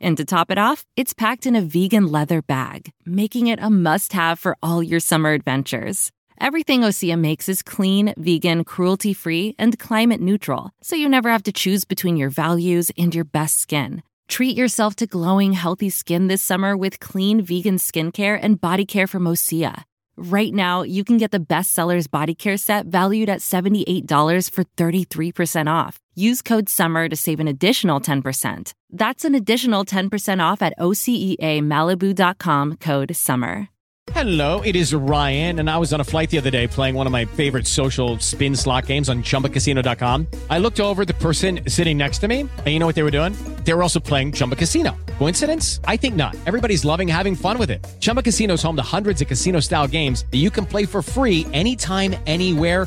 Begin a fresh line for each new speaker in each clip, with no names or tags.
And to top it off, it's packed in a vegan leather bag, making it a must have for all your summer adventures. Everything Osea makes is clean, vegan, cruelty free, and climate neutral, so you never have to choose between your values and your best skin. Treat yourself to glowing, healthy skin this summer with clean vegan skincare and body care from Osea. Right now, you can get the bestsellers body care set valued at $78 for 33% off. Use code SUMMER to save an additional 10%. That's an additional 10% off at OseaMalibu.com code SUMMER.
Hello, it is Ryan, and I was on a flight the other day playing one of my favorite social spin slot games on chumbacasino.com. I looked over the person sitting next to me, and you know what they were doing? They were also playing Chumba Casino. Coincidence? I think not. Everybody's loving having fun with it. Chumba Casino is home to hundreds of casino style games that you can play for free anytime, anywhere,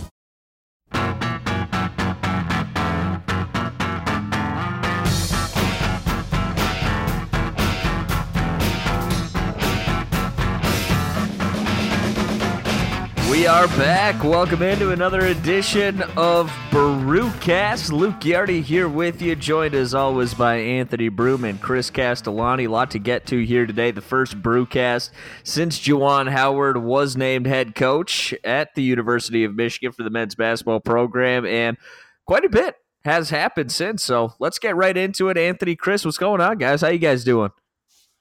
We are back. Welcome into another edition of Brewcast. Luke Yardy here with you, joined as always by Anthony Broom and Chris Castellani. A lot to get to here today. The first Brewcast since Juwan Howard was named head coach at the University of Michigan for the men's basketball program, and quite a bit has happened since. So let's get right into it. Anthony, Chris, what's going on, guys? How you guys doing?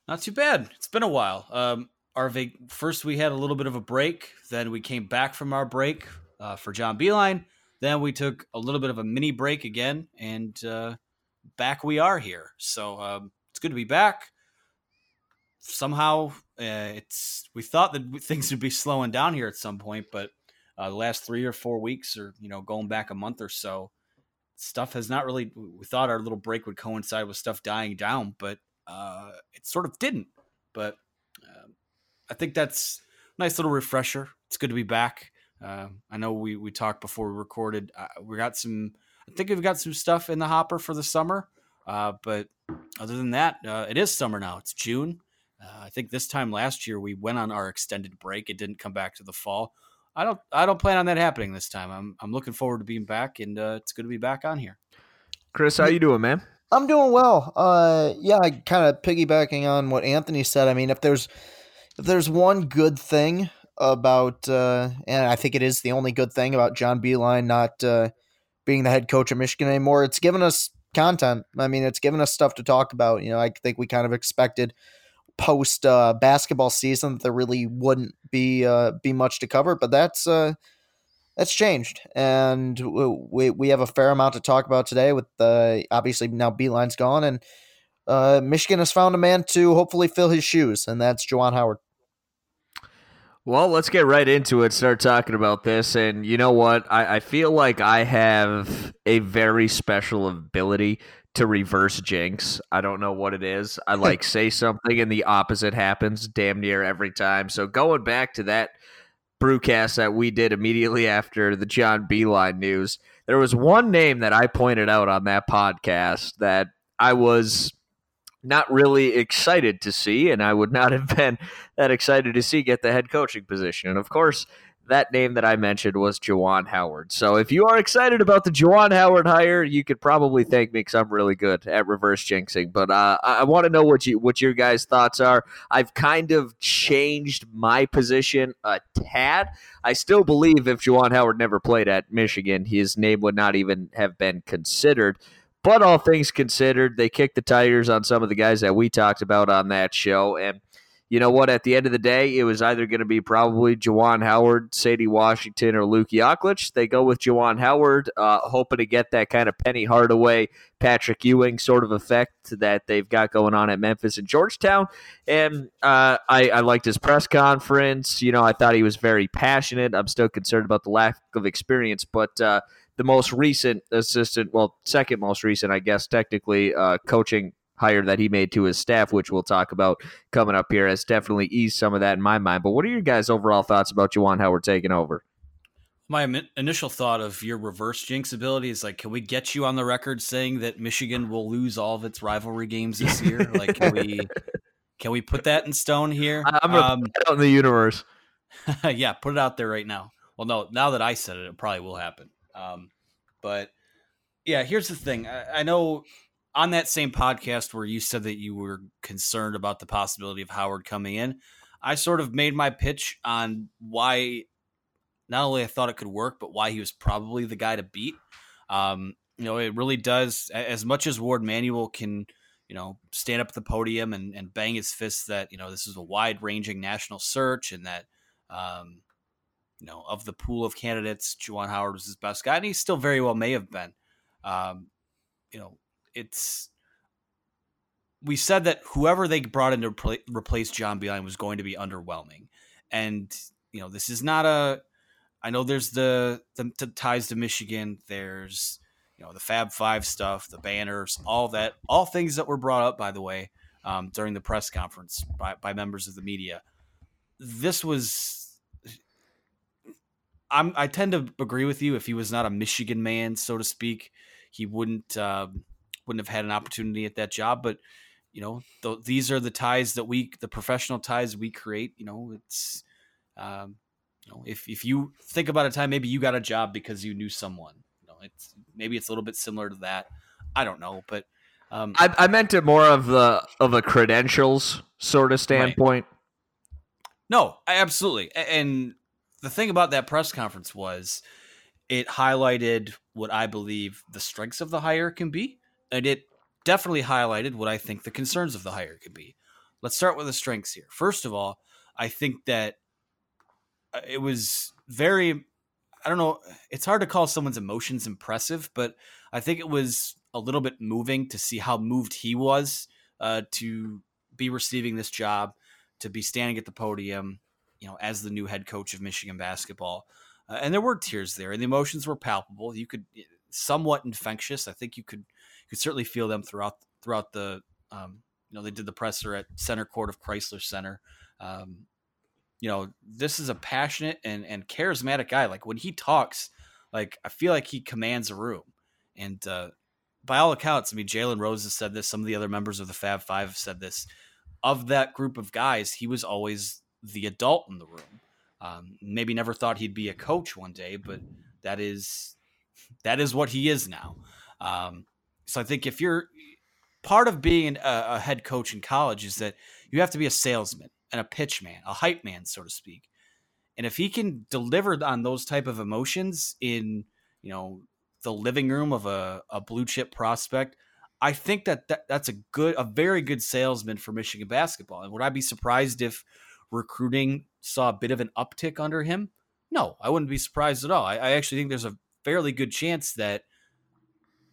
Not too bad. It's been a while. Um, our vac- first we had a little bit of a break. Then we came back from our break uh, for John Beilein. Then we took a little bit of a mini break again, and uh, back we are here. So um, it's good to be back. Somehow, uh, it's we thought that things would be slowing down here at some point, but uh, the last three or four weeks, or you know, going back a month or so, stuff has not really. We thought our little break would coincide with stuff dying down, but uh, it sort of didn't. But um, I think that's nice little refresher. It's good to be back. Uh, I know we we talked before we recorded. Uh, we got some. I think we've got some stuff in the hopper for the summer. Uh, but other than that, uh, it is summer now. It's June. Uh, I think this time last year we went on our extended break. It didn't come back to the fall. I don't. I don't plan on that happening this time. I'm. I'm looking forward to being back, and uh, it's good to be back on here.
Chris, how you doing, man?
I'm doing well. Uh, yeah, I kind of piggybacking on what Anthony said. I mean, if there's if there's one good thing about, uh, and I think it is the only good thing about John Beilein not uh, being the head coach of Michigan anymore, it's given us content. I mean, it's given us stuff to talk about. You know, I think we kind of expected post uh, basketball season that there really wouldn't be uh, be much to cover, but that's uh, that's changed, and we we have a fair amount to talk about today. With uh, obviously now Beilein's gone, and uh, Michigan has found a man to hopefully fill his shoes, and that's Juwan Howard.
Well, let's get right into it. Start talking about this, and you know what? I, I feel like I have a very special ability to reverse jinx. I don't know what it is. I hmm. like say something and the opposite happens damn near every time. So going back to that brewcast that we did immediately after the John Beilein news, there was one name that I pointed out on that podcast that I was not really excited to see, and I would not have been that excited to see get the head coaching position. And of course, that name that I mentioned was Juwan Howard. So if you are excited about the Juwan Howard hire, you could probably thank me because I'm really good at reverse jinxing. But uh, I, I want to know what you what your guys' thoughts are. I've kind of changed my position a tad. I still believe if Juwan Howard never played at Michigan, his name would not even have been considered. But all things considered, they kicked the tires on some of the guys that we talked about on that show. And you know what? At the end of the day, it was either going to be probably Juwan Howard, Saddi Washington, or Luke Yaklich. They go with Juwan Howard, uh, hoping to get that kind of Penny Hardaway, Patrick Ewing sort of effect that they've got going on at Memphis and Georgetown. And uh, I, I liked his press conference. You know, I thought he was very passionate. I'm still concerned about the lack of experience, but. Uh, the most recent assistant, well, second most recent, I guess, technically, uh, coaching hire that he made to his staff, which we'll talk about coming up here, has definitely eased some of that in my mind. But what are your guys' overall thoughts about Juwan Howard taking over?
My initial thought of your reverse jinx ability is like, can we get you on the record saying that Michigan will lose all of its rivalry games this year? like, can we can we put that in stone here?
I'm um, out in the universe.
yeah, put it out there right now. Well, no, now that I said it, it probably will happen. Um, but yeah, here's the thing. I, I know on that same podcast where you said that you were concerned about the possibility of Howard coming in, I sort of made my pitch on why not only I thought it could work, but why he was probably the guy to beat. Um, you know, it really does. As much as Warde Manuel can, you know, stand up at the podium and, and bang his fists that you know this is a wide ranging national search and that, um, you know, of the pool of candidates, Juwan Howard was his best guy, and he still very well may have been. Um, you know, it's we said that whoever they brought in to replace John Beilein was going to be underwhelming, and you know this is not a. I know there's the, the, the ties to Michigan. There's you know the Fab Five stuff, the banners, all that, all things that were brought up by the way um, during the press conference by, by members of the media. This was. I'm, I tend to agree with you. If he was not a Michigan man, so to speak, he wouldn't. Um, wouldn't have had an opportunity at that job. But you know, th- these are the ties that we, the professional ties we create. You know, it's, um, you know, if if you think about a time, maybe you got a job because you knew someone. You know, it's maybe it's a little bit similar to that. I don't know, but um,
I, I meant it more of the of a credentials sort of standpoint. Right.
No, absolutely. And the thing about that press conference was it highlighted what I believe the strengths of the hire can be and it definitely highlighted what I think the concerns of the hire could be. Let's start with the strengths here. First of all, I think that uh, it was very I don't know, it's hard to call someone's emotions impressive, but I think it was a little bit moving to see how moved he was uh, to be receiving this job, to be standing at the podium, you know, as the new head coach of Michigan basketball. Uh, and there were tears there, and the emotions were palpable. You could somewhat infectious. I think you could could certainly feel them throughout throughout the um, you know they did the presser at center court of Crisler Center. Um, you know this is a passionate and and charismatic guy. Like when he talks, like I feel like he commands a room. And uh, by all accounts, I mean Jalen Rose has said this. Some of the other members of the Fab Five have said this. Of that group of guys, he was always the adult in the room. Um, maybe never thought he'd be a coach one day, but that is that is what he is now. Um, so I think if you're part of being a, a head coach in college is that you have to be a salesman and a pitch man, a hype man, so to speak. And if he can deliver on those type of emotions in, you know, the living room of a, a blue chip prospect, I think that, that that's a good, a very good salesman for Michigan basketball. And would I be surprised if recruiting saw a bit of an uptick under him? No, I wouldn't be surprised at all. I, I actually think there's a fairly good chance that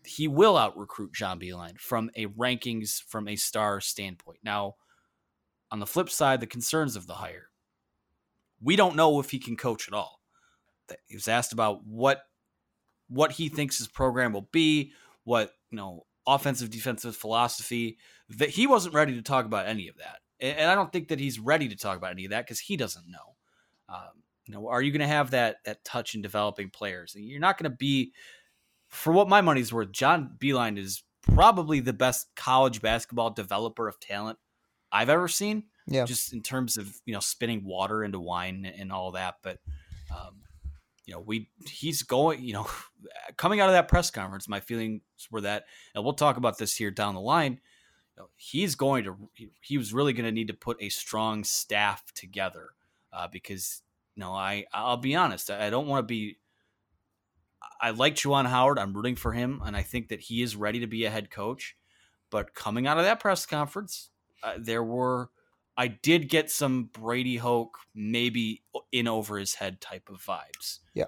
he will out recruit John Beilein from a rankings from a star standpoint. Now, on the flip side, the concerns of the hire. We don't know if he can coach at all. He was asked about what what he thinks his program will be, what you know, offensive defensive philosophy. That he wasn't ready to talk about any of that, and I don't think that he's ready to talk about any of that because he doesn't know. Um, You know, are you going to have that that touch in developing players? You're not going to be, for what my money's worth. John Beilein is probably the best college basketball developer of talent I've ever seen.
Yeah.
Just in terms of you know spinning water into wine and all that, but um, you know we he's going you know coming out of that press conference, my feelings were that, and we'll talk about this here down the line. You know, he's going to he, he was really going to need to put a strong staff together uh, because you know I I'll be honest, I don't want to be. I like Juwan Howard. I'm rooting for him, and I think that he is ready to be a head coach. But coming out of that press conference, uh, there were I did get some Brady Hoke maybe in over his head type of vibes.
Yeah.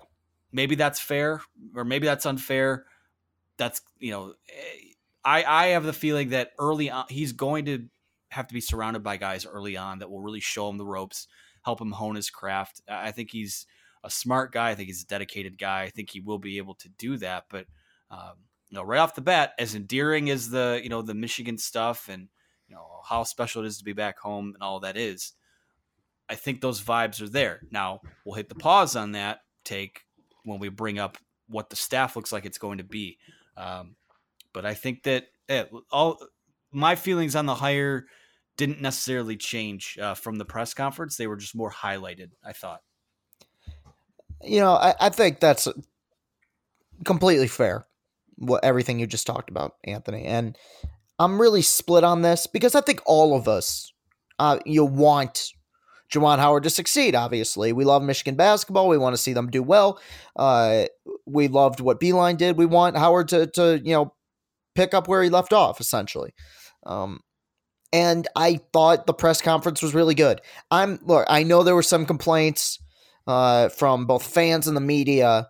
Maybe that's fair or maybe that's unfair. That's, you know, I I have the feeling that early on he's going to have to be surrounded by guys early on that will really show him the ropes, help him hone his craft. I think he's a smart guy. I think he's a dedicated guy. I think he will be able to do that. But um, you know, right off the bat, as endearing as the you know the Michigan stuff and you know how special it is to be back home and all that is. I think those vibes are there. Now we'll hit the pause on that take when we bring up what the staff looks like it's going to be. Um, but I think that eh, all my feelings on the hire didn't necessarily change uh, from the press conference. They were just more highlighted. I thought.
You know, I, I think that's completely fair. What everything you just talked about, Anthony, and I'm really split on this because I think all of us, uh, you want Juwan Howard to succeed. Obviously, we love Michigan basketball. We want to see them do well. Uh, we loved what Beilein did. We want Howard to to you know pick up where he left off, essentially. Um, and I thought the press conference was really good. I'm look. I know there were some complaints uh, from both fans and the media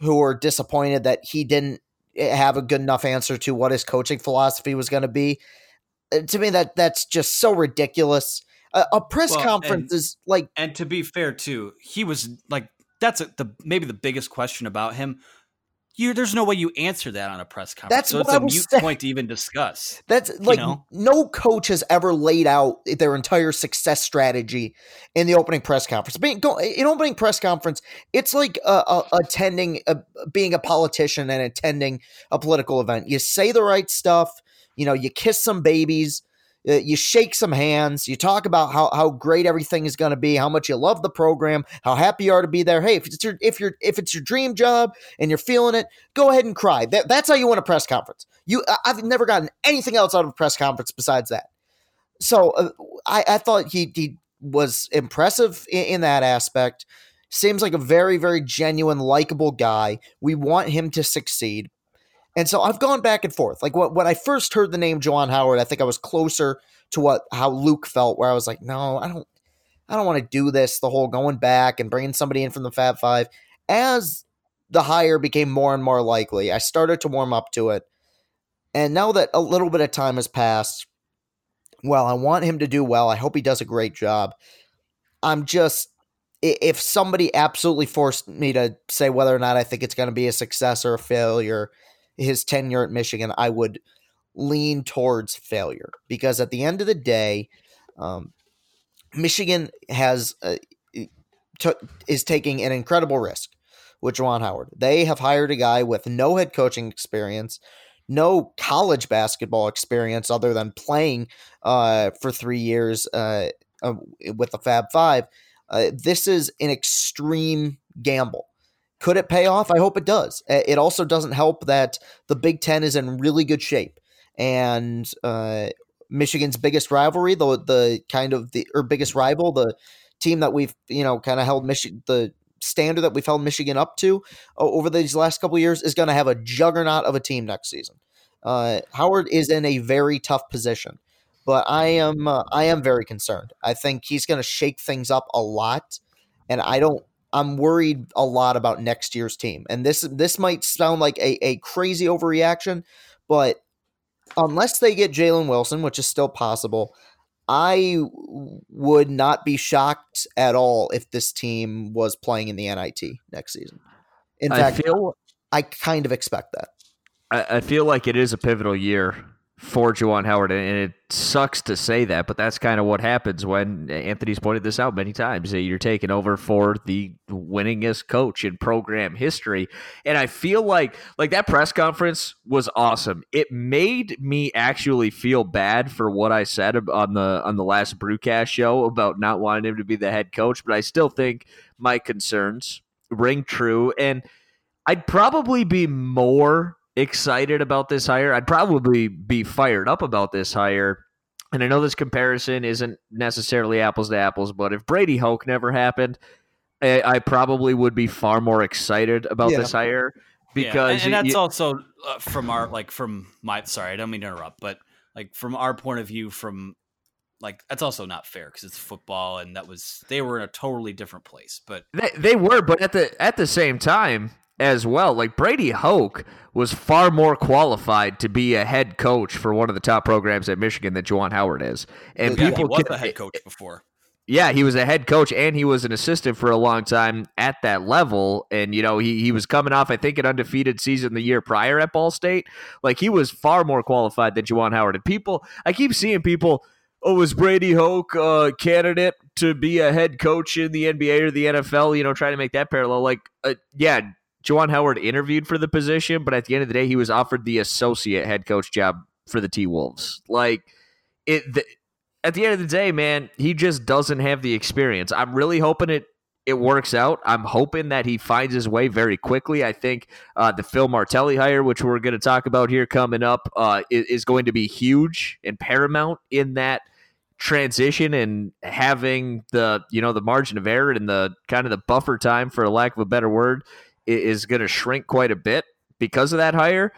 who were disappointed that he didn't have a good enough answer to what his coaching philosophy was going to be. Uh, to me, that that's just so ridiculous. A, a press
Well,
conference
and-
is like
And to be fair, too, he was like that's a, the maybe the biggest question about him. You, there's no way you answer that on a press conference.
That's
so
what
it's
I
a mute
saying.
point to even discuss.
That's like
know?
no coach has ever laid out their entire success strategy in the opening press conference. Being go in opening press conference, it's like uh, uh, attending, a, being a politician and attending a political event. You say the right stuff. You know, you kiss some babies. Uh, You shake some hands. You talk about how, how great everything is going to be, how much you love the program, how happy you are to be there. Hey, if it's your if you're if it's your dream job and you're feeling it, go ahead and cry. That, that's how you want a press conference. You, I've never gotten anything else out of a press conference besides that. So uh, I, I thought he he was impressive in, in that aspect. Seems like a very very genuine, likable guy. We want him to succeed. And so I've gone back and forth. Like when I first heard the name Juwan Howard, I think I was closer to what how Luke felt, where I was like, no, I don't, I don't want to do this. The whole going back and bringing somebody in from the Fab Five. As the hire became more and more likely, I started to warm up to it. And now that a little bit of time has passed, well, I want him to do well. I hope he does a great job. I'm just if somebody absolutely forced me to say whether or not I think it's going to be a success or a failure, his tenure at Michigan, I would lean towards failure because at the end of the day, um, Michigan has uh, t- is taking an incredible risk with Juwan Howard. They have hired a guy with no head coaching experience, no college basketball experience other than playing uh, for three years uh, with the Fab Five. Uh, this is an extreme gamble. Could it pay off? I hope it does. It also doesn't help that the Big Ten is in really good shape, and uh, Michigan's biggest rivalry, the the kind of the or biggest rival, the team that we've you know kind of held Michigan the standard that we've held Michigan up to over these last couple years is going to have a juggernaut of a team next season. Uh, Howard is in a very tough position, but I am uh, I am very concerned. I think he's going to shake things up a lot, and I don't. I'm worried a lot about next year's team. And this this might sound like a, a crazy overreaction, but unless they get Jalen Wilson, which is still possible, I would not be shocked at all if this team was playing in the NIT next season. In
I
fact,
feel
I kind of expect that.
I, I feel like it is a pivotal year for Juwan Howard, and it sucks to say that, but that's kind of what happens when Anthony's pointed this out many times. That you're taking over for the winningest coach in program history, and I feel like like that press conference was awesome. It made me actually feel bad for what I said on the on the last Brewcast show about not wanting him to be the head coach, but I still think my concerns ring true, and I'd probably be more excited about this hire. I'd probably be fired up about this hire. And I know this comparison isn't necessarily apples to apples, but if Brady Hoke never happened, I, I probably would be far more excited about yeah. this hire because
yeah. and, and, that's you, also uh, from our like from my sorry, I don't mean to interrupt, but like from our point of view from like that's also not fair because it's football and that was they were in a totally different place but
they, they were but at the at the same time as well. Like Brady Hoke was far more qualified to be a head coach for one of the top programs at Michigan than Juwan Howard is. And
yeah,
people
he was a head coach before.
Yeah, he was a head coach and he was an assistant for a long time at that level. And, you know, he, he was coming off, I think, an undefeated season the year prior at Ball State. Like, he was far more qualified than Juwan Howard. And people, I keep seeing people, oh, was Brady Hoke a candidate to be a head coach in the NBA or the NFL? You know, trying to make that parallel. Like, uh, yeah, Juwan Howard interviewed for the position, but at the end of the day, he was offered the associate head coach job for the T Wolves. Like it, the, at the end of the day, man, he just doesn't have the experience. I'm really hoping it it works out. I'm hoping that he finds his way very quickly. I think uh, the Phil Martelli hire, which we're going to talk about here coming up, uh, is, is going to be huge and paramount in that transition and having the you know the margin of error and the kind of the buffer time for lack of a better word is going to shrink quite a bit because of that hire.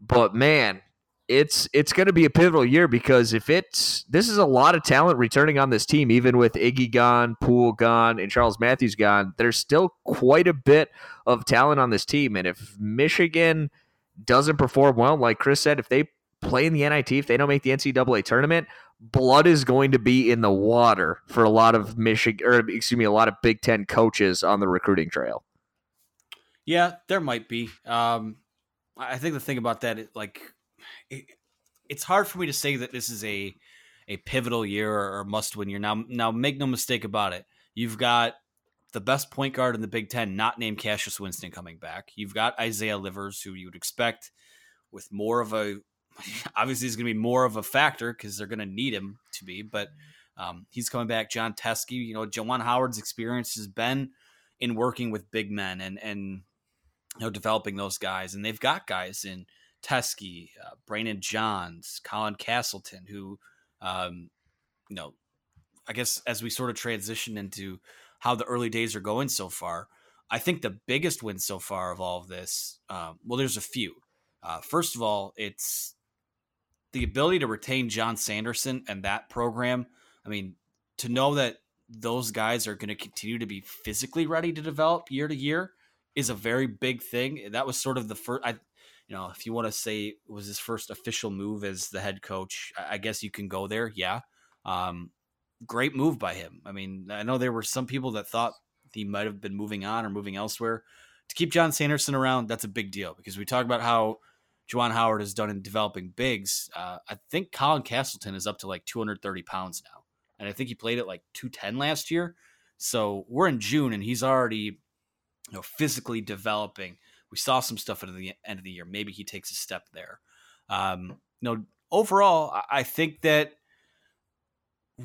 But man, it's it's going to be a pivotal year because if it's this is a lot of talent returning on this team, even with Iggy gone, Poole gone, and Charles Matthews gone, there's still quite a bit of talent on this team. And if Michigan doesn't perform well, like Chris said, if they play in the NIT, if they don't make the NCAA tournament, blood is going to be in the water for a lot of Michigan, or excuse me, a lot of Big Ten coaches on the recruiting trail.
Yeah, there might be. Um, I think the thing about that, is, like, it, it's hard for me to say that this is a a pivotal year or, must win year. Now, now make no mistake about it. You've got the best point guard in the Big Ten, not named Cassius Winston, coming back. You've got Isaiah Livers, who you would expect with more of a obviously he's going to be more of a factor because they're going to need him to be, but um, he's coming back. Jon Teske, you know, Juwan Howard's experience has been in working with big men and and you know, developing those guys. And they've got guys in Teske, uh, Brandon Johns, Colin Castleton, who, um, you know, I guess as we sort of transition into how the early days are going so far, I think the biggest win so far of all of this, um, well, there's a few. Uh, first of all, it's the ability to retain Jon Sanderson and that program. I mean, to know that those guys are going to continue to be physically ready to develop year to year is a very big thing. That was sort of the first. I, you know, if you want to say was his first official move as the head coach, I guess you can go there. Yeah, um, great move by him. I mean, I know there were some people that thought he might have been moving on or moving elsewhere. To keep Jon Sanderson around, that's a big deal because we talk about how Juwan Howard has done in developing bigs. Uh, I think Colin Castleton is up to like 230 pounds now, and I think he played at like 210 last year. So we're in June, and he's already you know, physically developing. We saw some stuff at the end of the year. Maybe he takes a step there. Um, you know, overall, I think that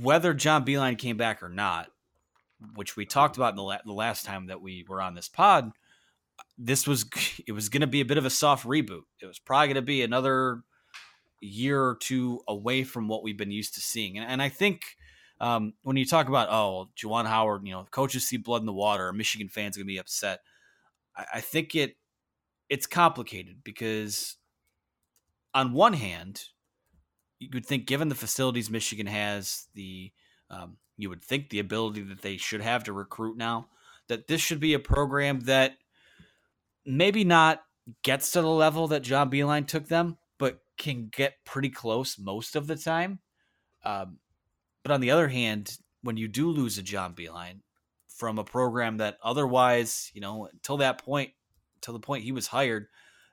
whether John Beilein came back or not, which we talked about in the, la- the last time that we were on this pod, this was it was going to be a bit of a soft reboot. It was probably going to be another year or two away from what we've been used to seeing, and, and I think um, when you talk about oh Juwan Howard, you know coaches see blood in the water, Michigan fans are gonna be upset. I, I think it it's complicated because on one hand, you would think given the facilities Michigan has, the um, you would think the ability that they should have to recruit now, that this should be a program that maybe not gets to the level that John Beilein took them, but can get pretty close most of the time. Um, but on the other hand, when you do lose a John Beilein from a program that otherwise, you know, until that point, until the point he was hired,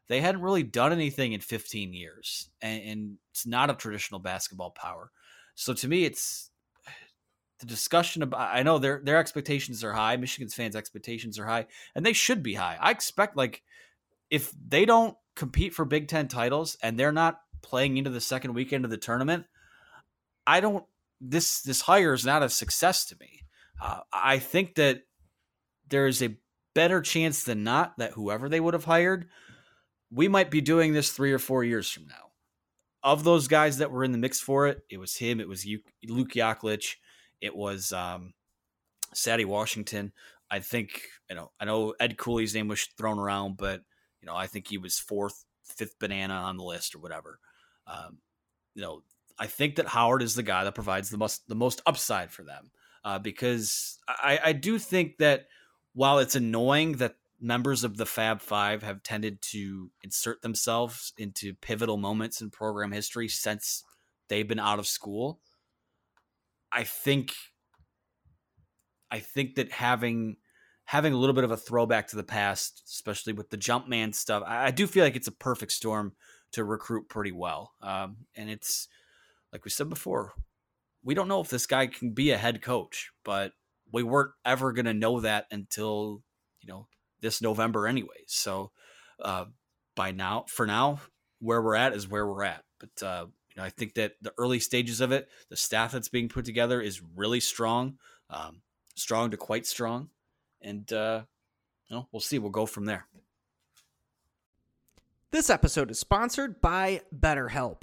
they hadn't really done anything in 15 years, and, and it's not a traditional basketball power. So to me, it's the discussion about. I know their their expectations are high. Michigan's fans' expectations are high, and they should be high. I expect like if they don't compete for Big Ten titles and they're not playing into the second weekend of the tournament, I don't. This this hire is not a success to me. Uh, I think that there is a better chance than not that whoever they would have hired, we might be doing this three or four years from now. Of those guys that were in the mix for it, it was him, it was Luke Yaklich, it was um, Saddi Washington. I think you know. I know Ed Cooley's name was thrown around, but you know, I think he was fourth, fifth banana on the list or whatever. Um, you know, I think that Howard is the guy that provides the most the most upside for them uh, because I, I do think that while it's annoying that members of the Fab Five have tended to insert themselves into pivotal moments in program history since they've been out of school, I think I think that having having a little bit of a throwback to the past, especially with the Jumpman stuff, I, I do feel like it's a perfect storm to recruit pretty well. Um, and it's like we said before, we don't know if this guy can be a head coach, but we weren't ever going to know that until you know this November, anyways. So uh, by now, for now, where we're at is where we're at. But uh, you know, I think that the early stages of it, the staff that's being put together is really strong, um, strong to quite strong, and uh, you know, we'll see. We'll go from there.
This episode is sponsored by BetterHelp.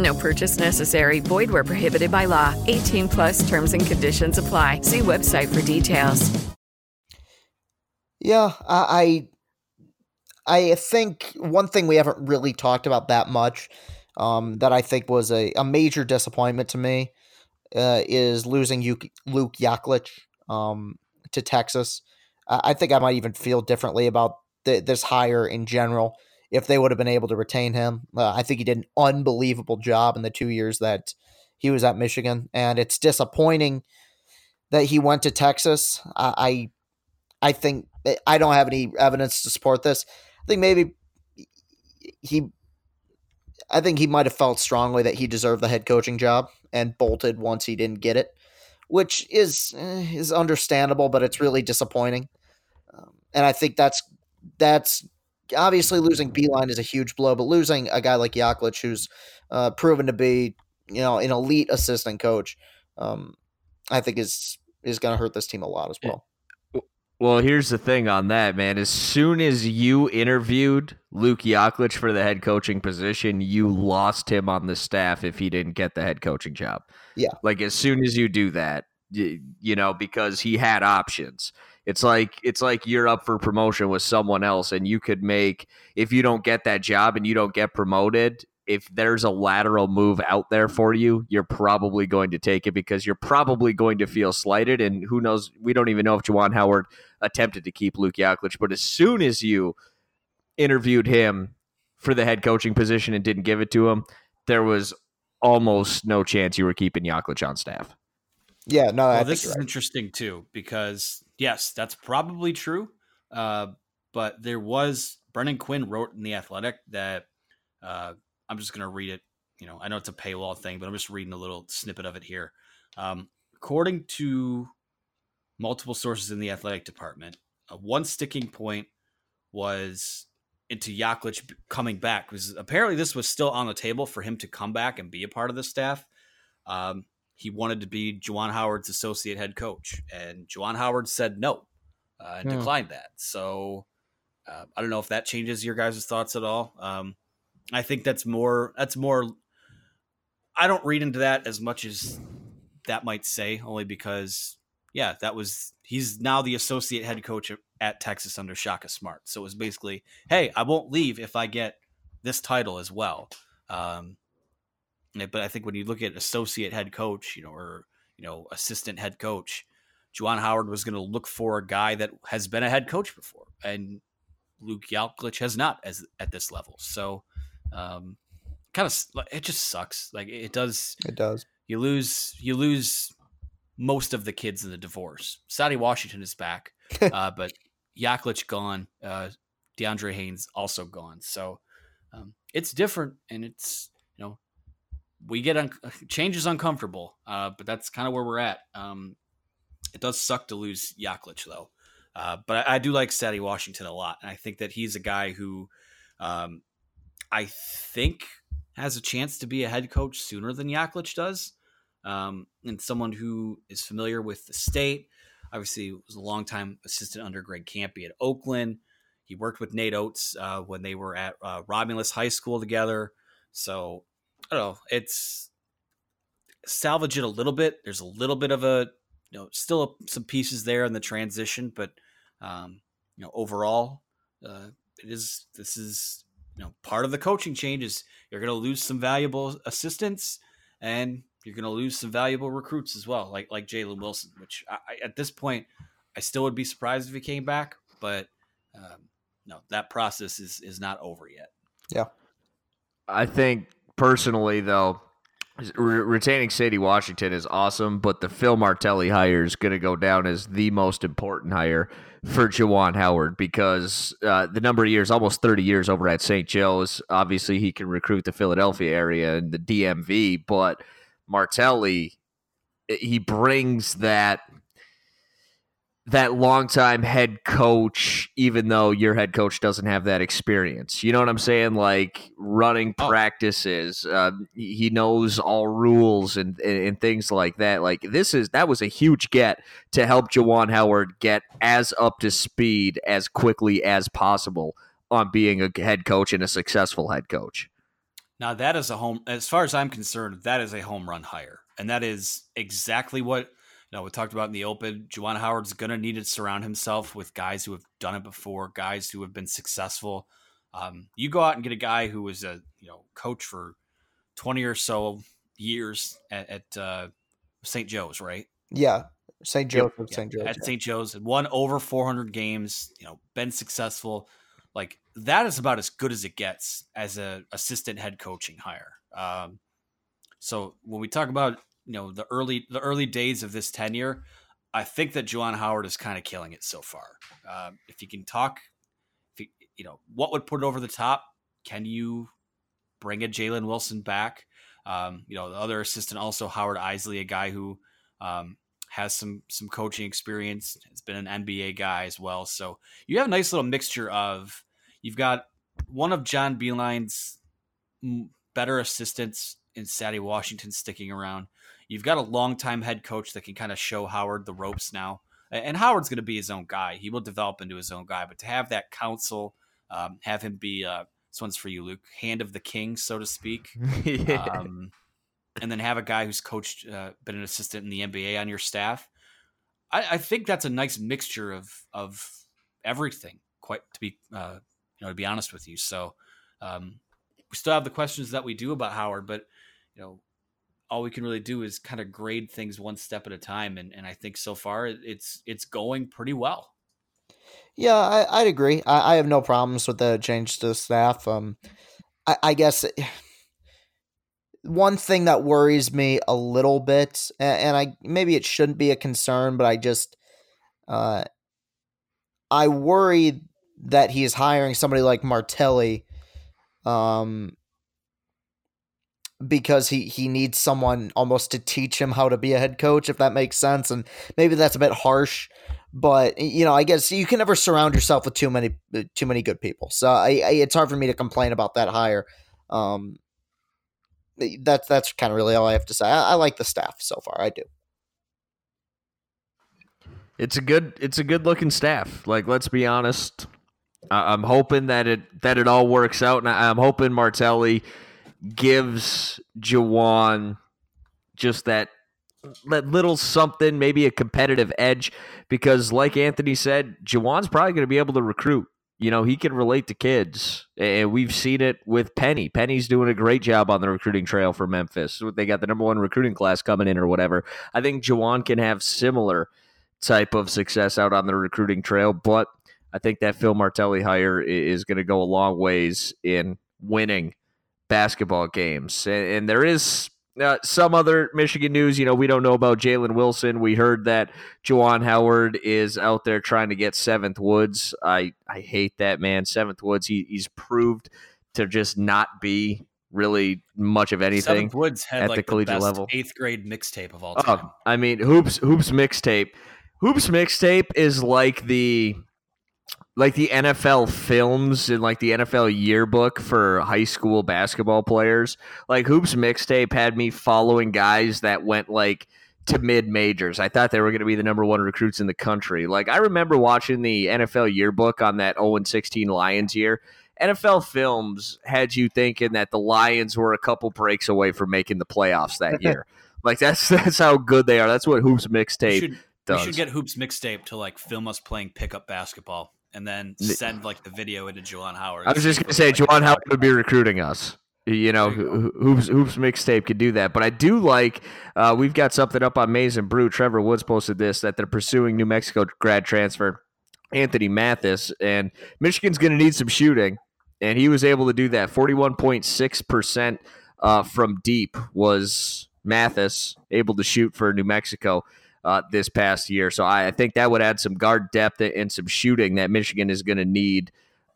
No purchase necessary. Void where prohibited by law. 18 plus terms and conditions apply. See website for details.
Yeah, I, I, I think one thing we haven't really talked about that much, um, that I think was a, a major disappointment to me, uh, is losing Luke Yaklich, um, to Texas. I think I might even feel differently about th- this hire in general if they would have been able to retain him. Uh, I think he did an unbelievable job in the two years that he was at Michigan, and it's disappointing that he went to Texas. I, I think I don't have any evidence to support this. I think maybe he, I think he might have felt strongly that he deserved the head coaching job and bolted once he didn't get it, which is eh, is understandable, but it's really disappointing. Um, and I think that's that's obviously losing Beilein is a huge blow, but losing a guy like Yaklich, who's uh, proven to be, you know, an elite assistant coach, um, I think is is going to hurt this team a lot as well.
Well, here's the thing on that, man. As soon as you interviewed Luke Yaklich for the head coaching position, you lost him on the staff if he didn't get the head coaching job.
Yeah.
Like as soon as you do that, you, you know, because he had options. It's like it's like you're up for promotion with someone else, and you could make if you don't get that job and you don't get promoted. If there's a lateral move out there for you, you're probably going to take it because you're probably going to feel slighted. And who knows? We don't even know if Juwan Howard attempted to keep Luke Yaklich, but as soon as you interviewed him for the head coaching position and didn't give it to him, there was almost no chance you were keeping Yaklich on staff.
Yeah, no,
well, this is right. interesting too because Yes, that's probably true. Uh, but there was Brendan Quinn wrote in the Athletic that uh, I'm just going to read it. You know, I know it's a paywall thing, but I'm just reading a little snippet of it here. Um, according to multiple sources in the athletic department, uh, one sticking point was into Yaklich coming back because apparently this was still on the table for him to come back and be a part of the staff. Um, he wanted to be Juwan Howard's associate head coach, and Juwan Howard said no uh, and
Hmm.
declined that. So uh, I don't know if that changes your guys' thoughts at all. Um, I think that's more. That's more. I don't read into that as much as that might say, only because yeah, that was he's now the associate head coach at Texas under Shaka Smart. So it was basically, hey, I won't leave if I get this title as well. Um, but I think when you look at associate head coach, you know, or you know, assistant head coach, Juwan Howard was going to look for a guy that has been a head coach before, and Luke Yaklich has not as at this level. So, um, kind of, it just sucks. Like it does.
It does.
You lose. You lose most of the kids in the divorce. Saddi Washington is back, uh, but Yaklich gone. Uh, DeAndre Haynes also gone. So um, it's different, and it's you know we get un- change is uncomfortable, uh, but that's kind of where we're at. Um, it does suck to lose Yaklich though, uh, but I, I do like Saddi Washington a lot, and I think that he's a guy who um, I think has a chance to be a head coach sooner than Yaklich does, um, and someone who is familiar with the state. Obviously, was a longtime assistant under Greg Kampe at Oakland. He worked with Nate Oats uh, when they were at uh, Romulus High School together. So I don't know. It's salvage it a little bit. There's a little bit of a, you know, still some pieces there in the transition, but um, you know, overall, uh, it is. This is you know part of the coaching changes. You're going to lose some valuable assistants, and you're going to lose some valuable recruits as well, like like Jalen Wilson. Which I, I, at this point, I still would be surprised if he came back, but um, no, that process is is not over yet.
Yeah.
I think personally, though, re- retaining Saddi Washington is awesome, but the Phil Martelli hire is going to go down as the most important hire for Juwan Howard because uh, the number of years, almost 30 years over at St. Joe's, obviously he can recruit the Philadelphia area and the DMV, but Martelli, he brings that that longtime head coach, even though your head coach doesn't have that experience. You know what I'm saying? Like running
Oh.
practices, um, he knows all rules and, and and things like that. Like this is that was a huge get to help Juwan Howard get as up to speed as quickly as possible on being a head coach and a successful head coach.
Now that is a home, as far as I'm concerned, that is a home run hire, and that is exactly what know we talked about in the open. Juwan Howard's going to need to surround himself with guys who have done it before, guys who have been successful. Um, you go out and get a guy who was a you know coach for twenty or so years at, at uh, St. Joe's, right?
Yeah. St.
Yeah,
St. Joseph.
at St. Joe's, and won over 400 games. You know, been successful. Like that is about as good as it gets as a assistant head coaching hire. Um, so when we talk about you know the early the early days of this tenure, I think that Juwan Howard is kind of killing it so far. Um, if you can talk, if you, you know what would put it over the top, can you bring a Jalen Wilson back? Um, you know the other assistant also Howard Eisley, a guy who um, has some some coaching experience. Has been an NBA guy as well. So you have a nice little mixture of you've got one of John Beilein's better assistants in Saddi Washington sticking around. You've got a longtime head coach that can kind of show Howard the ropes now. And Howard's going to be his own guy. He will develop into his own guy. But to have that counsel, um, have him be uh, this one's for you, Luke, hand of the king, so to speak um, and then have a guy who's coached, uh, been an assistant in the NBA on your staff. I, I think that's a nice mixture of of everything. Quite to be, uh, you know, to be honest with you. So um, we still have the questions that we do about Howard, but you know, all we can really do is kind of grade things one step at a time. And, and I think so far it's it's going pretty well.
Yeah, I, I'd agree. I, I have no problems with the change to staff. Um, I, I guess one thing that worries me a little bit, and, and I maybe it shouldn't be a concern, but I just Uh, I worry that he is hiring somebody like Martelli, um, because he he needs someone almost to teach him how to be a head coach, if that makes sense. And maybe that's a bit harsh, but you know, I guess you can never surround yourself with too many too many good people. So I, I it's hard for me to complain about that hire. Um, that's that's kind of really all I have to say. I, I like the staff so far. I do.
It's a good it's a good looking staff. Like let's be honest. I'm hoping that it that it all works out, and I'm hoping Martelli gives Juwan just that that little something, maybe a competitive edge, because like Anthony said, Juwan's probably going to be able to recruit. You know, he can relate to kids, and we've seen it with Penny. Penny's doing a great job on the recruiting trail for Memphis. They got the number one recruiting class coming in, or whatever. I think Juwan can have similar type of success out on the recruiting trail. But I think that Phil Martelli hire is going to go a long ways in winning basketball games. And, there is uh, some other Michigan news. You know, we don't know about Jalen Wilson. We heard that Juwan Howard is out there trying to get Seventh Woods. I, I hate that man. Seventh Woods, he, he's proved to just not be really much of anything.
Seventh Woods had
at
like
the collegiate level.
eighth grade mixtape of all time.
Oh, I mean, hoops hoops mixtape Hoops mixtape is like the like the NFL films and like the NFL yearbook for high school basketball players. Like Hoops mixtape had me following guys that went like to mid majors. I thought they were going to be the number one recruits in the country. Like I remember watching the NFL yearbook on that 0 16 Lions year. NFL Films had you thinking that the Lions were a couple breaks away from making the playoffs that year. like that's that's how good they are. That's what Hoops mixtape
does. We should get Hoops mixtape to like film us playing pickup basketball and then send like the video into Juwan Howard.
I was just gonna say like, Juwan Howard would be recruiting us. You know, you hoops hoops mixtape could do that, but I do like. Uh, we've got something up on Maize and Brew. Trevor Woods posted this that they're pursuing New Mexico grad transfer Anthony Mathis, and Michigan's going to need some shooting, and he was able to do that. Forty-one point six percent uh, from deep was Mathis able to shoot for New Mexico uh, this past year. So I, I, think that would add some guard depth and some shooting that Michigan is going to need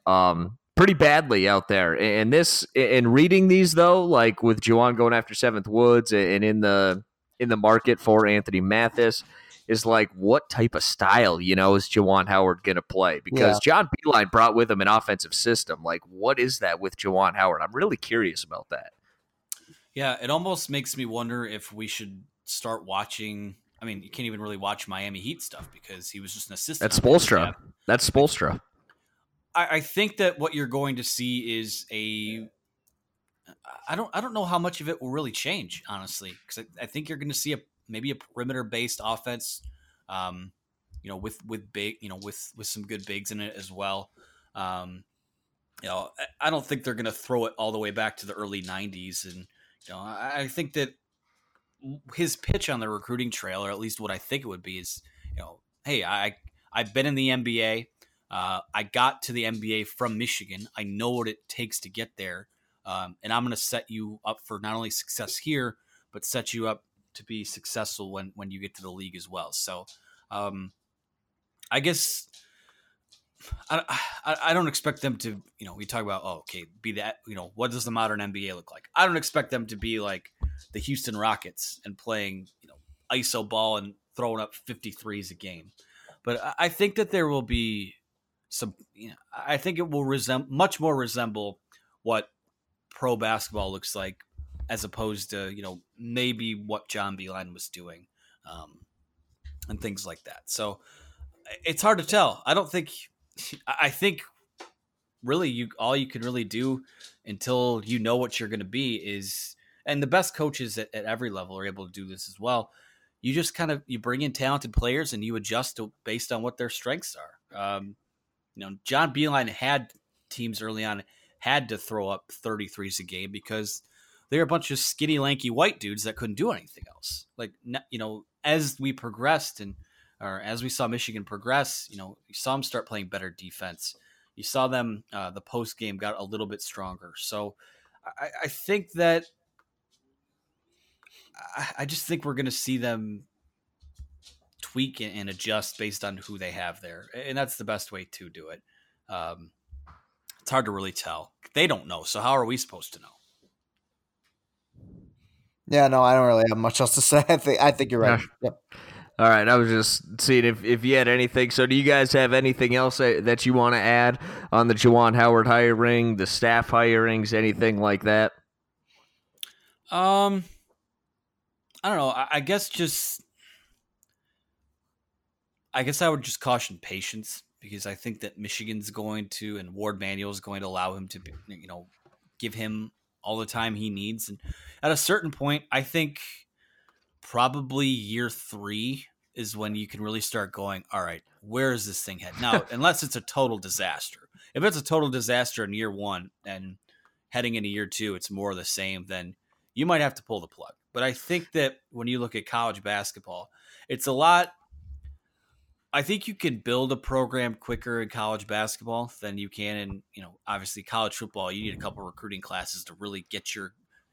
um, pretty badly out there. And this, in reading these though, like with Juwan going after Seventh Woods and in the in the market for Anthony Mathis, is like what type of style you know is Juwan Howard going to play? Because yeah. John Beilein brought with him an offensive system. Like what is that with Juwan Howard? I'm really curious about that.
Yeah, it almost makes me wonder if we should start watching I mean, you can't even really watch Miami Heat stuff because he was just an assistant.
That's Spoelstra. That's Spoelstra.
I, I think that what you're going to see is a. I don't. I don't know how much of it will really change, honestly, because I, I, think you're going to see a maybe a perimeter based offense. Um, you know, with with big, you know, with with some good bigs in it as well. Um, you know, I, I don't think they're going to throw it all the way back to the early '90s, and you know, I, I think that his pitch on the recruiting trail, or at least what I think it would be, is you know, hey, I I've been in the NBA. Uh, I got to the NBA from Michigan. I know what it takes to get there, um, and I'm going to set you up for not only success here, but set you up to be successful when when you get to the league as well. So, um, I guess I, I, I don't expect them to, you know, we talk about, oh, okay, be that, you know, what does the modern NBA look like? I don't expect them to be like the Houston Rockets and playing, you know, ISO ball and throwing up 53s a game. But I think that there will be some, you know, I think it will resemble, much more resemble what pro basketball looks like as opposed to, you know, maybe what John Beilein was doing um, and things like that. So it's hard to tell. I don't think I think really you all you can really do until you know what you're going to be is and the best coaches at, at, every level are able to do this as well. You just kind of you bring in talented players and you adjust to, based on what their strengths are. Um, you know john Beilein had teams early on had to throw up 33s a game because they're a bunch of skinny lanky white dudes that couldn't do anything else. Like you know as we progressed and or as we saw Michigan progress, you know, you saw them start playing better defense. You saw them, uh, the post game got a little bit stronger. So I, I think that, I, I just think we're going to see them tweak and, and adjust based on who they have there, and that's the best way to do it. Um, it's hard to really tell. They don't know, so how are we supposed to know?
Yeah, no, I don't really have much else to say. I think I think you're right. Yep.
All right, I was just seeing if, if you had anything. So, do you guys have anything else that, you want to add on the Juwan Howard hiring, the staff hirings, anything like that?
Um, I don't know. I, I guess just, I guess I would just caution patience because I think that Michigan's going to and Warde Manuel is going to allow him to, you know, give him all the time he needs. And at a certain point, I think probably year three is when you can really start going, all right, where is this thing headed? Now, unless it's a total disaster. If it's a total disaster in year one and heading into year two, it's more of the same, then you might have to pull the plug. But I think that when you look at college basketball, it's a lot. I think you can build a program quicker in college basketball than you can in, you know, obviously college football. You need a couple recruiting classes to really get your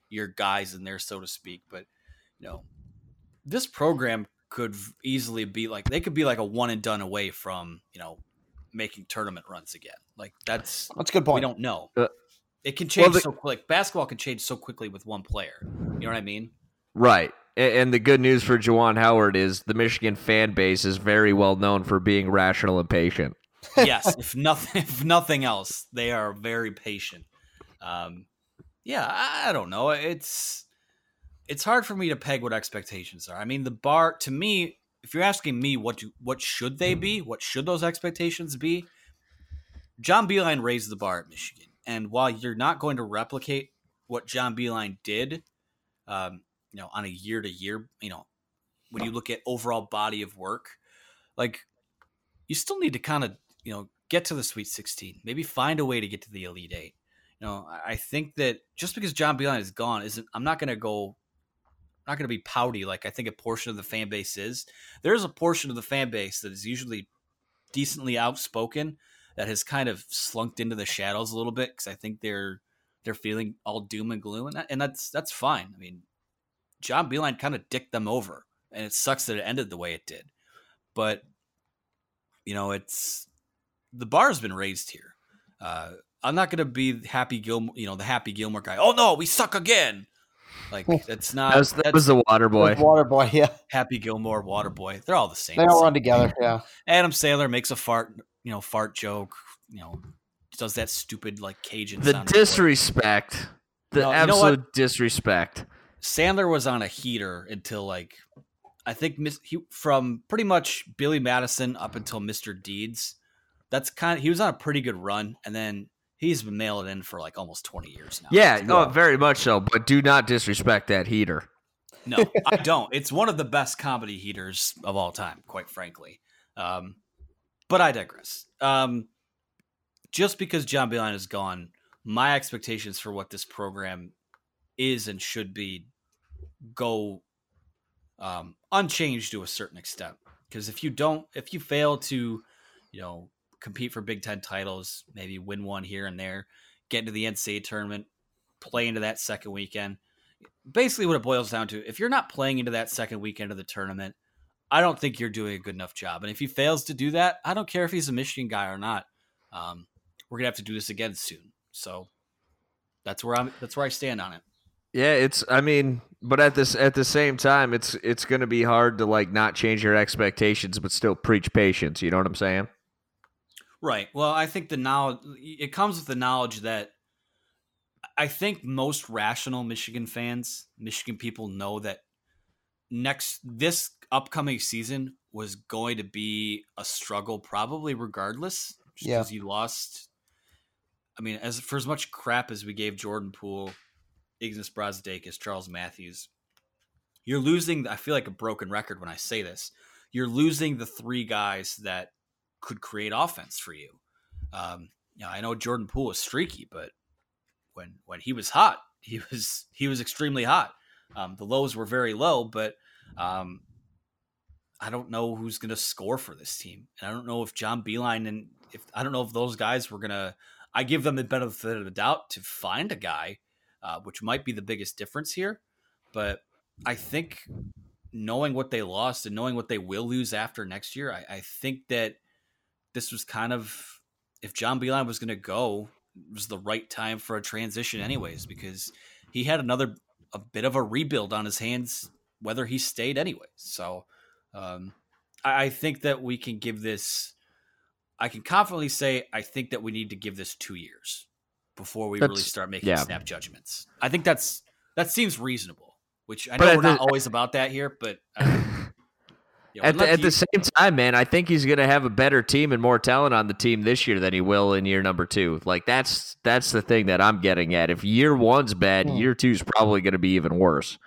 your guys in there, so to speak. But you know, this program could easily be like they could be like a one and done away from you know making tournament runs again. Like that's
that's a good point.
We don't know.
Uh,
it can change
well, the-
so quick. Basketball can change so quickly with one player. You know what I mean?
Right. And the good news for Juwan Howard is the Michigan fan base is very well known for being rational and patient.
yes. If nothing, if nothing else, they are very patient. Um, yeah, I, I don't know. It's it's hard for me to peg what expectations are. I mean, the bar to me, if you're asking me what do what should they be, what should those expectations be? John Beilein raised the bar at Michigan, and while you're not going to replicate what John Beilein did, um, you know, on a year to year, you know, when you look at overall body of work, like you still need to kind of you know get to the Sweet 16, maybe find a way to get to the Elite Eight. You know, I think that just because John Beilein is gone isn't I'm not going to go not going to be pouty like I think a portion of the fan base is. There's a portion of the fan base that is usually decently outspoken that has kind of slunked into the shadows a little bit because I think they're they're feeling all doom and gloom, and, that, and that's that's fine. I mean, John Beilein kind of dicked them over, and it sucks that it ended the way it did. But you know, it's the bar's been raised here. Uh, I'm not going to be Happy Gilmore, you know, the Happy Gilmore guy. Oh no, we suck again. Like that's not
That was, that
that's
was the water boy.
Water boy, yeah.
Happy Gilmore, Water Boy. They're all the same.
They all run together, yeah.
Adam Sandler makes a fart, you know, fart joke. You know, does that stupid like Cajun.
The
sounding voice.
disrespect. The
No, you know
absolute disrespect.
Sandler was on a heater until like I think Miss, he from pretty much Billy Madison up until Mr. Deeds. That's kind of he was on a pretty good run, and then he's been mailing in for like almost twenty years now.
Yeah, oh, very much so. But do not disrespect that heater.
No, I don't. It's one of the best comedy heaters of all time, quite frankly. Um, but I digress. Um, just because John Beilein is gone, my expectations for what this program is and should be go um, unchanged to a certain extent. Because if you don't, if you fail to, you know, compete for Big Ten titles, maybe win one here and there, get into the NCAA tournament, play into that second weekend. Basically, what it boils down to, if you're not playing into that second weekend of the tournament, I don't think you're doing a good enough job. And if he fails to do that, I don't care if he's a Michigan guy or not. Um, we're gonna have to do this again soon. So that's where I'm. That's where I stand on it.
Yeah, it's. I mean, but at this at the same time, it's it's going to be hard to like not change your expectations, but still preach patience. You know what I'm saying?
Right. Well, I think the knowledge it comes with the knowledge that I think most rational Michigan fans, Michigan people know that next this upcoming season was going to be a struggle probably regardless just
Yeah.
because you lost I mean, as for as much crap as we gave Jordan Poole, Ignas Brazdeikis, Charles Matthews, you're losing I feel like a broken record when I say this. You're losing the three guys that could create offense for you. Um, you know, I know Jordan Poole is streaky, but when when he was hot, he was he was extremely hot. Um, the lows were very low, but um, I don't know who's going to score for this team, and I don't know if John Beilein and if I don't know if those guys were going to. I give them the benefit of the doubt to find a guy, uh, which might be the biggest difference here. But I think knowing what they lost and knowing what they will lose after next year, I, I think that this was kind of if John Beilein was going to go, it was the right time for a transition, anyways, because he had another a bit of a rebuild on his hands, whether he stayed anyway. So um, I, I think that we can give this. I can confidently say I think that we need to give this two years before we really start making
yeah.
snap judgments. I think that's that seems reasonable. Which I know
at
we're not
the-
always about that here, but uh, you
At the,
unless
at the same time, man, I think he's going to have a better team and more talent on the team this year than he will in year number two. Like that's that's the thing that I'm getting at. If year one's bad,
Hmm.
year two's probably going to be even worse.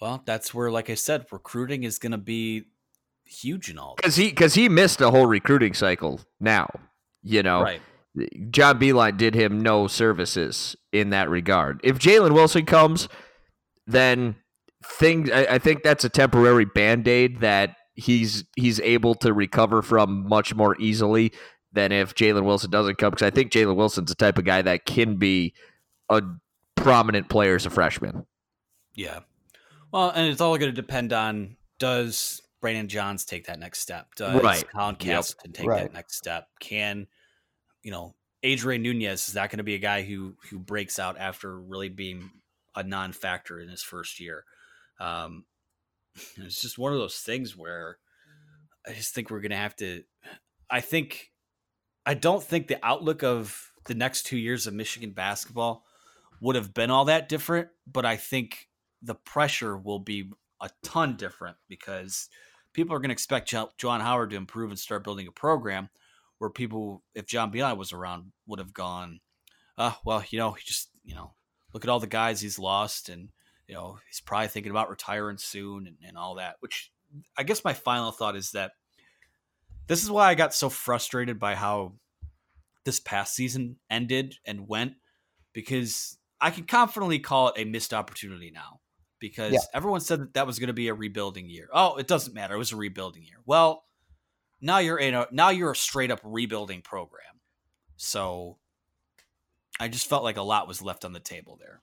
well, that's where, like I said, recruiting is going to be huge and all.
Because he because he missed a whole recruiting cycle. Now, you know,
Right.
John Beilein did him no services in that regard. If Jalen Wilson comes, then things I, I think that's a temporary band aid that he's he's able to recover from much more easily than if Jalen Wilson doesn't come. Because I think Jalen Wilson's the type of guy that can be a prominent player as a freshman.
Yeah. Well, and it's all going to depend on does Brandon Johns take that next step? Does
Right.
Colin
Yep.
Take
Right.
that next step? Can you know Adrian Nunez is that going to be a guy who who breaks out after really being a non-factor in his first year? Um, it's just one of those things where I just think we're going to have to. I think I don't think the outlook of the next two years of Michigan basketball would have been all that different, but I think the pressure will be a ton different because people are going to expect Juwan Howard to improve and start building a program where people, if John Beilein was around, would have gone, uh, well, you know, he just, you know, look at all the guys he's lost and, you know, he's probably thinking about retiring soon and, and all that, which I guess my final thought is that this is why I got so frustrated by how this past season ended and went because I can confidently call it a missed opportunity now because
Yeah.
everyone said that that was going to be a rebuilding year. Oh, it doesn't matter. It was a rebuilding year. Well, now you're in a now you're a straight up rebuilding program. So I just felt like a lot was left on the table there.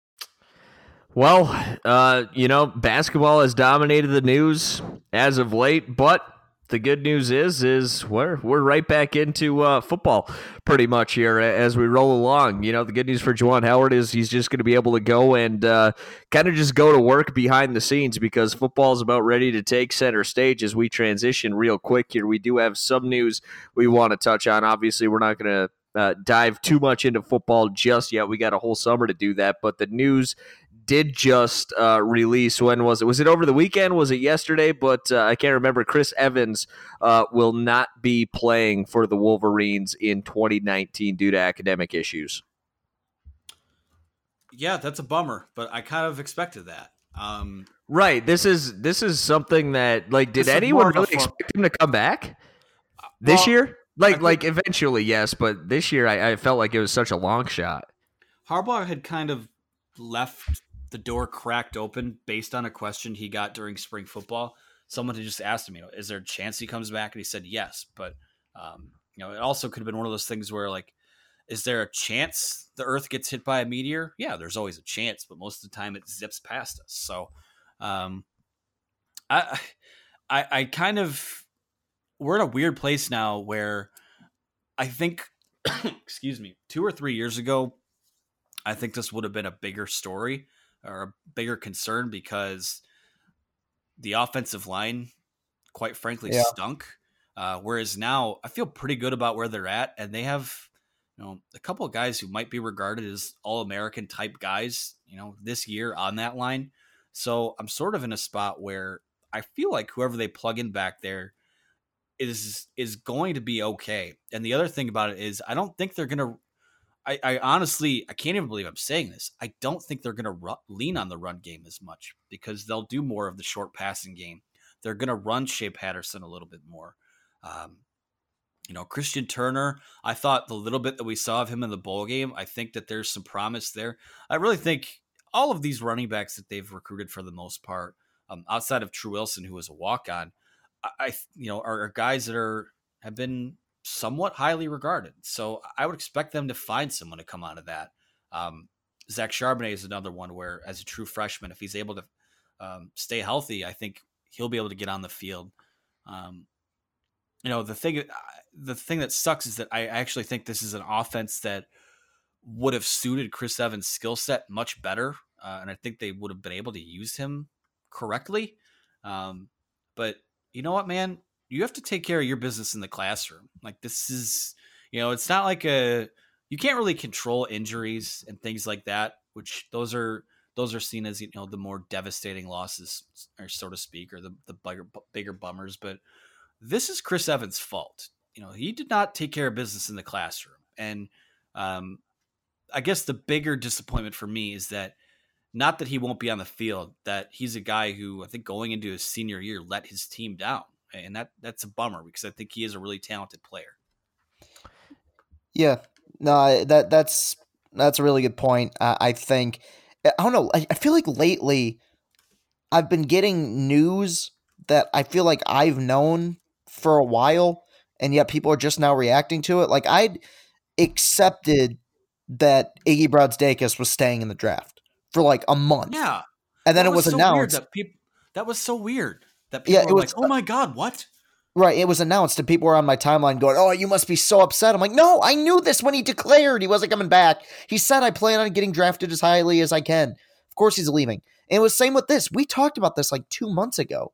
Well, uh, you know, basketball has dominated the news as of late, but the good news is is we're we're right back into uh, football pretty much here as we roll along. You know, the good news for Juwan Howard is he's just going to be able to go and uh, kind of just go to work behind the scenes because football is about ready to take center stage as we transition real quick here. We do have some news we want to touch on. Obviously, we're not going to uh, dive too much into football just yet. We got a whole summer to do that, but the news did just uh, release. When was it? Was it over the weekend? Was it yesterday? But uh, I can't remember. Chris Evans uh, will not be playing for the Wolverines in 2019 due to academic issues.
Yeah, that's a bummer, but I kind of expected that. Um,
Right. This is this is something that like did
This is more
anyone really expect him to come back this
well,
year? Like
think-
like eventually, yes, but this year I, I felt like it was such a long shot.
Harbaugh had kind of left the door cracked open based on a question he got during spring football. Someone had just asked him, you know, is there a chance he comes back? And he said yes. But, um, you know, it also could have been one of those things where, like, is there a chance the Earth gets hit by a meteor? Yeah, there's always a chance, but most of the time it zips past us. So, um, I, I, I kind of, we're in a weird place now where I think, excuse me, two or three years ago, I think this would have been a bigger story or a bigger concern because the offensive line, quite frankly,
Yeah.
stunk. Uh, whereas now I feel pretty good about where they're at, and they have you know a couple of guys who might be regarded as all American type guys, you know, this year on that line. So I'm sort of in a spot where I feel like whoever they plug in back there is is going to be okay. And the other thing about it is I don't think they're gonna. I, I honestly I can't even believe I'm saying this. I don't think they're gonna ru- lean on the run game as much because they'll do more of the short passing game. They're gonna run Shea Patterson a little bit more. Um, you know, Christian Turner, I thought the little bit that we saw of him in the bowl game, I think that there's some promise there. I really think all of these running backs that they've recruited for the most part, um, outside of Tru Wilson, who was a walk on, I, I you know, are, are guys that are have been somewhat highly regarded. So I would expect them to find someone to come out of that. Um, Zach Charbonnet is another one where, as a true freshman, if he's able to um, stay healthy, I think he'll be able to get on the field. Um, you know, the thing, the thing that sucks is that I actually think this is an offense that would have suited Chris Evans' skill set much better, uh, and I think they would have been able to use him correctly. Um, but you know what, man? You have to take care of your business in the classroom. Like this is, you know, it's not like a you can't really control injuries and things like that, which those are those are seen as you know the more devastating losses, or so to speak, or the the bigger bigger bummers. But this is Chris Evans' fault. You know, he did not take care of business in the classroom, and um, I guess the bigger disappointment for me is that not that he won't be on the field, that he's a guy who I think going into his senior year let his team down, and that that's a bummer because I think he is a really talented player.
Yeah, no, that that's that's a really good point. I, I think I don't know. I, I feel like lately I've been getting news that I feel like I've known for a while, and yet people are just now reacting to it. Like I'd accepted that Iggy Brazdeikis was staying in the draft for like a month.
Yeah,
and then it was,
so weird
announced.
that people that was so weird that people
Yeah,
were
it was-
like, "Oh my god, what?"
Right, it was announced, and people were on my timeline going, "Oh, you must be so upset." I'm like, "No, I knew this when he declared he wasn't coming back. He said I plan on getting drafted as highly as I can. Of course, he's leaving." And it was same with this. We talked about this like two months ago,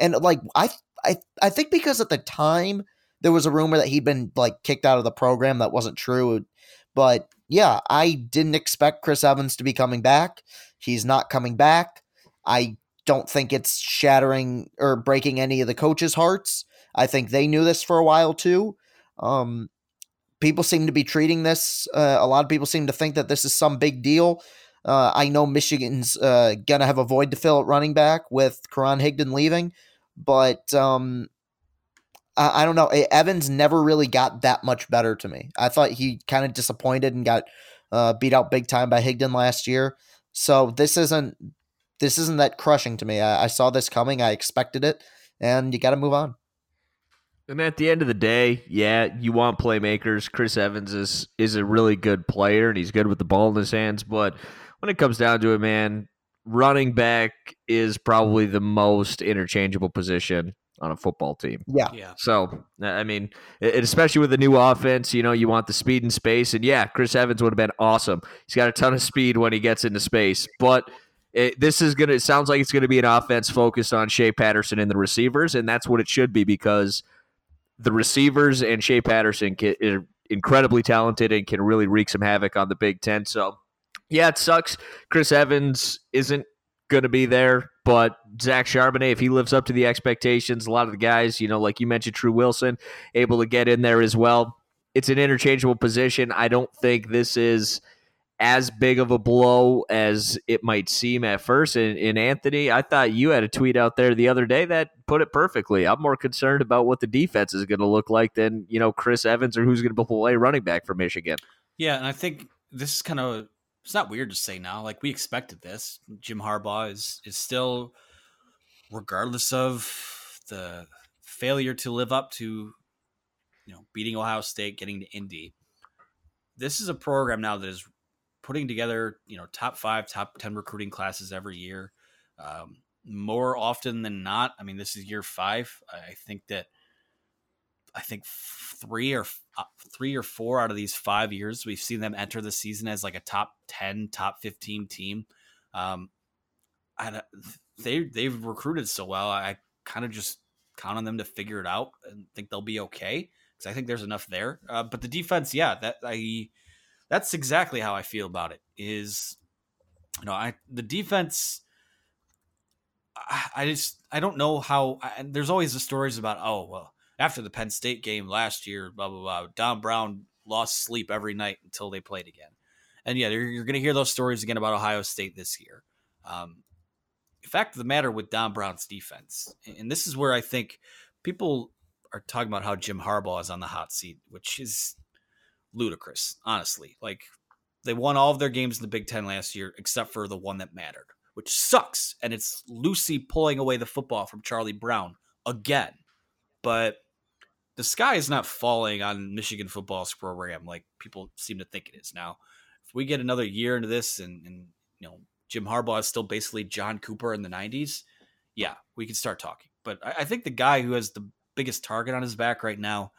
and like I, I, I think because at the time there was a rumor that he'd been like kicked out of the program. That wasn't true, but yeah, I didn't expect Chris Evans to be coming back. He's not coming back. I don't think it's shattering or breaking any of the coaches' hearts. I think they knew this for a while too. Um, people seem to be treating this. Uh, a lot of people seem to think that this is some big deal. Uh, I know Michigan's uh, gonna have a void to fill at running back with Karan Higdon leaving, but um, I, I don't know. Evans never really got that much better to me. I thought he kind of disappointed and got uh, beat out big time by Higdon last year. So this isn't this isn't that crushing to me. I, I saw this coming. I expected it, and you got to move on.
And at the end of the day, yeah, you want playmakers. Chris Evans is is a really good player and he's good with the ball in his hands. But when it comes down to it, man, running back is probably the most interchangeable position on a football team.
Yeah.
Yeah.
So I mean, it, especially with the new offense, you know, you want the speed and space. And yeah, Chris Evans would have been awesome. He's got a ton of speed when he gets into space, but. It, this is gonna. It sounds like it's gonna be an offense focused on Shea Patterson and the receivers, and that's what it should be because the receivers and Shea Patterson can, are incredibly talented and can really wreak some havoc on the Big Ten. So, yeah, it sucks. Chris Evans isn't going to be there, but Zach Charbonnet, if he lives up to the expectations, a lot of the guys, you know, like you mentioned, Tru Wilson, able to get in there as well. It's an interchangeable position. I don't think this is as big of a blow as it might seem at first. And, and Anthony, I thought you had a tweet out there the other day that put it perfectly. I'm more concerned about what the defense is going to look like than you know Chris Evans or who's going to play running back for Michigan.
Yeah, and I think this is kind of it's not weird to say now. Like we expected this. Jim Harbaugh is is still, regardless of the failure to live up to, you know, beating Ohio State, getting to Indy. This is a program now that is putting together, you know, top five, top ten recruiting classes every year. Um, more often than not, I mean, this is year five. I think that I think three or uh, three or four out of these five years, we've seen them enter the season as like a top ten, top fifteen team. Um, I, they they've recruited so well. I kind of just count on them to figure it out and think they'll be okay because I think there's enough there. Uh, but the defense, yeah, that I that's exactly how I feel about it. Is you know, I the defense. I, just I don't know how. I, there's always the stories about oh well after the Penn State game last year, blah blah blah. Don Brown lost sleep every night until they played again, and yeah, you're, you're going to hear those stories again about Ohio State this year. Um, fact of the matter with Don Brown's defense, and this is where I think people are talking about how Jim Harbaugh is on the hot seat, which is ludicrous, honestly. Like they won all of their games in the Big Ten last year, except for the one that mattered, which sucks. And it's Lucy pulling away the football from Charlie Brown again. But the sky is not falling on Michigan football's program like people seem to think it is. Now, if we get another year into this and, and you know Jim Harbaugh is still basically John Cooper in the '90s, yeah, we can start talking. But I, I think the guy who has the biggest target on his back right now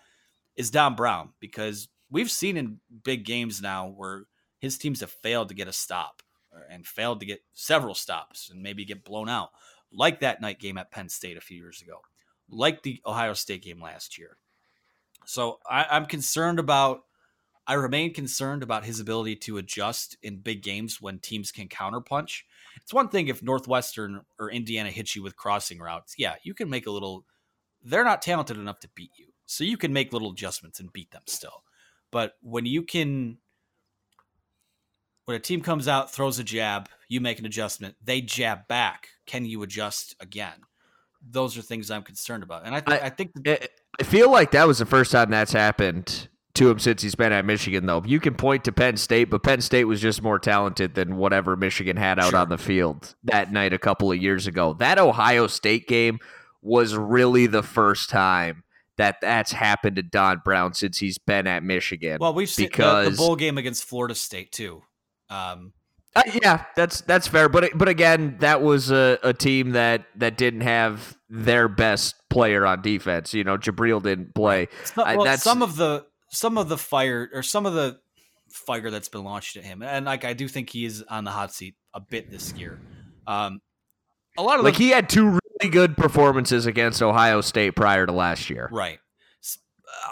is Don Brown because we've seen in big games now where his teams have failed to get a stop uh, and failed to get several stops and maybe get blown out, like that night game at Penn State a few years ago, like the Ohio State game last year. So I, I'm concerned about. I remain concerned about his ability to adjust in big games when teams can counterpunch. It's one thing if Northwestern or Indiana hits you with crossing routes. Yeah, you can make a little. They're not talented enough to beat you, so you can make little adjustments and beat them still. But when you can, when a team comes out, throws a jab, you make an adjustment, they jab back. Can you adjust again? Those are things I'm concerned about, and I, th- I, I think
I, I feel like that was the first time that's happened to him since he's been at Michigan. Though you can point to Penn State, but Penn State was just more talented than whatever Michigan had out sure. on the field that night a couple of years ago. That Ohio State game was really the first time that that's happened to Don Brown since he's been at Michigan.
Well, we've seen because, the, the bowl game against Florida State too. Um,
uh, yeah, that's that's fair, but but again, that was a, a team that that didn't have their best player on defense. You know, Jabril didn't play.
Not, well, some of the some of the fire or some of the fire that's been launched at him, and like I do think he is on the hot seat a bit this year. Um, a lot of
like
the,
he had two really good performances against Ohio State prior to last year,
right?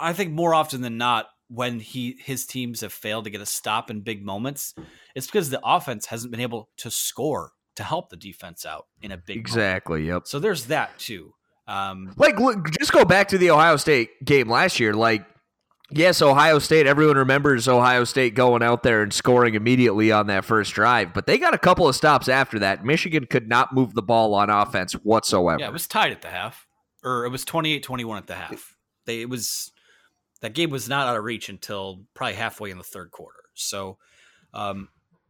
I think more often than not, when he his teams have failed to get a stop in big moments, it's because the offense hasn't been able to score to help the defense out in a big
exactly.
Moment.
Yep.
So there's that too. Um,
like, look, just go back to the Ohio State game last year. Like, yes, Ohio State. Everyone remembers Ohio State going out there and scoring immediately on that first drive, but they got a couple of stops after that. Michigan could not move the ball on offense whatsoever.
Yeah, it was tied at the half, or it was 28-21 at the half. They it was that game was not out of reach until probably halfway in the third quarter. So, um,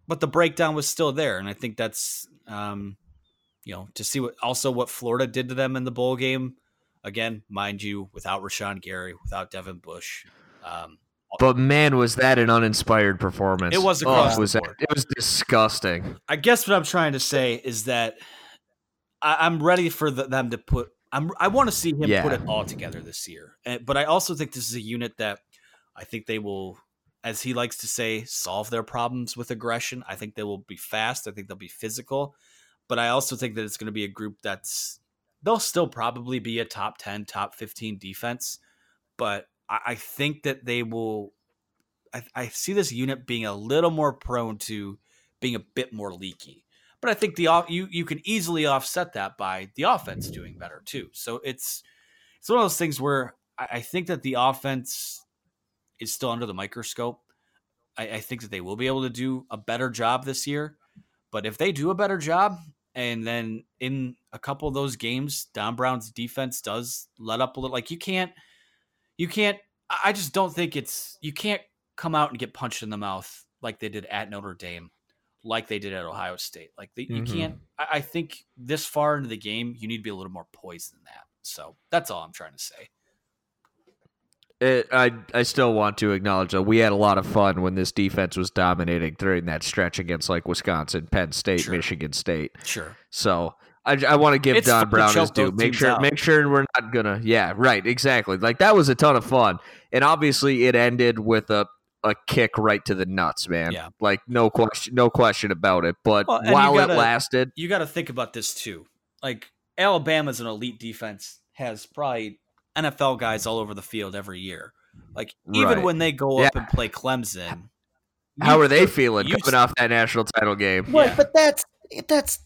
but the breakdown was still there, and I think that's um, you know to see what also what Florida did to them in the bowl game. Again, mind you, without Rashan Gary, without Devin Bush. Um,
but man, was that an uninspired performance?
It was across
oh, was
that,
It was disgusting.
I guess what I'm trying to say is that I, am ready for the, them to put I'm I want to see him yeah. put it all together this year. And, but I also think this is a unit that I think they will as he likes to say solve their problems with aggression. I think they will be fast, I think they'll be physical, but I also think that it's going to be a group that's they'll still probably be a top 10, top 15 defense, but I, think that they will I, I see this unit being a little more prone to being a bit more leaky but I think the you you can easily offset that by the offense doing better too. So it's it's one of those things where I, I think that the offense is still under the microscope. I, I think that they will be able to do a better job this year. But if they do a better job, and then in a couple of those games, Don Brown's defense does let up a little. Like you can't, you can't. I just don't think it's you can't come out and get punched in the mouth like they did at Notre Dame like they did at Ohio State. Like you mm-hmm. can't. I, think this far into the game, you need to be a little more poised than that. So that's all I'm trying to say.
It, I I still want to acknowledge that we had a lot of fun when this defense was dominating during that stretch against like Wisconsin, Penn State, sure. Michigan State.
Sure.
So I, I want to give it's Don Brown his due. Make sure
out.
make sure we're not gonna. Yeah, right. Exactly. Like that was a ton of fun, and obviously it ended with a a kick right to the nuts, man.
Yeah.
Like no question, no question about it. But well, while
gotta,
it lasted,
you got to think about this too. like Alabama's an elite defense has probably NFL guys all over the field every year. Like even
Right.
when they go
Yeah.
up and play Clemson,
How
you
are they feeling coming off that national title game?
Right,
Yeah.
but that's that's.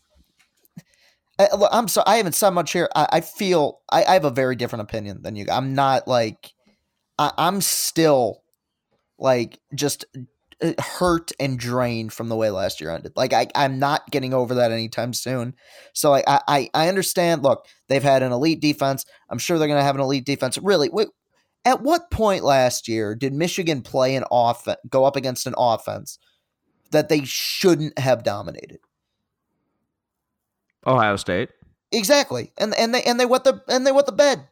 I, I'm sorry, I haven't said much here. I, I feel I, I have a very different opinion than you. I'm not like, I, I'm still, like, just uh, hurt and drained from the way last year ended. Like, I, I'm not getting over that anytime soon. So, like, I, I, I understand. Look, they've had an elite defense. I'm sure they're going to have an elite defense. Really, wait, at what point last year did Michigan play an offense, go up against an offense that they shouldn't have dominated?
Ohio State.
Exactly, and and they and they wet the and they wet the bed.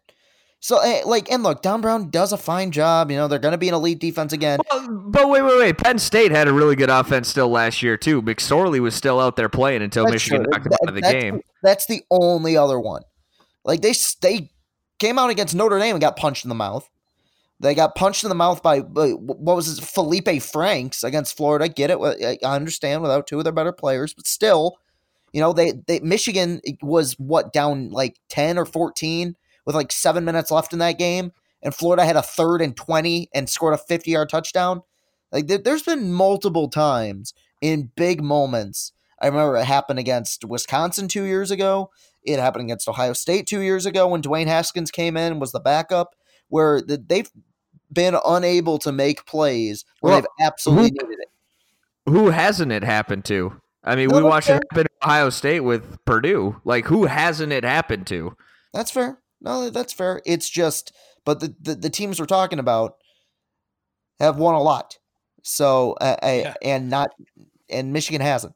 So eh, like and look, Don Brown does a fine job. You know they're going to be an elite defense again.
Well, but wait, wait, wait. Penn State had a really good offense still last year too. McSorley was still out there playing until
That's
Michigan
true.
knocked him
That-
out of the
that's-
game.
That's the only other one. Like they they came out against Notre Dame and got punched in the mouth. They got punched in the mouth by what was it, Feleipe Franks against Florida. Get it? I understand without two of their better players, but still, you know they they Michigan was what down like ten or fourteen with like seven minutes left in that game, and Florida had a third and twenty and scored a fifty yard touchdown. Like there, there's been multiple times in big moments. I remember it happened against Wisconsin two years ago. It happened against Ohio State two years ago when Dwayne Haskins came in and was the backup, where the, they've been unable to make plays where
Well,
they've absolutely
who-
needed it.
Who hasn't it happened to? I mean,
No,
we
that's
watched
fair.
it happen at Ohio State with Purdue. Like, who hasn't it happened to?
That's fair. No, that's fair. It's just, but the, the, the teams we're talking about have won a lot. So, uh, I, and not, and Michigan hasn't.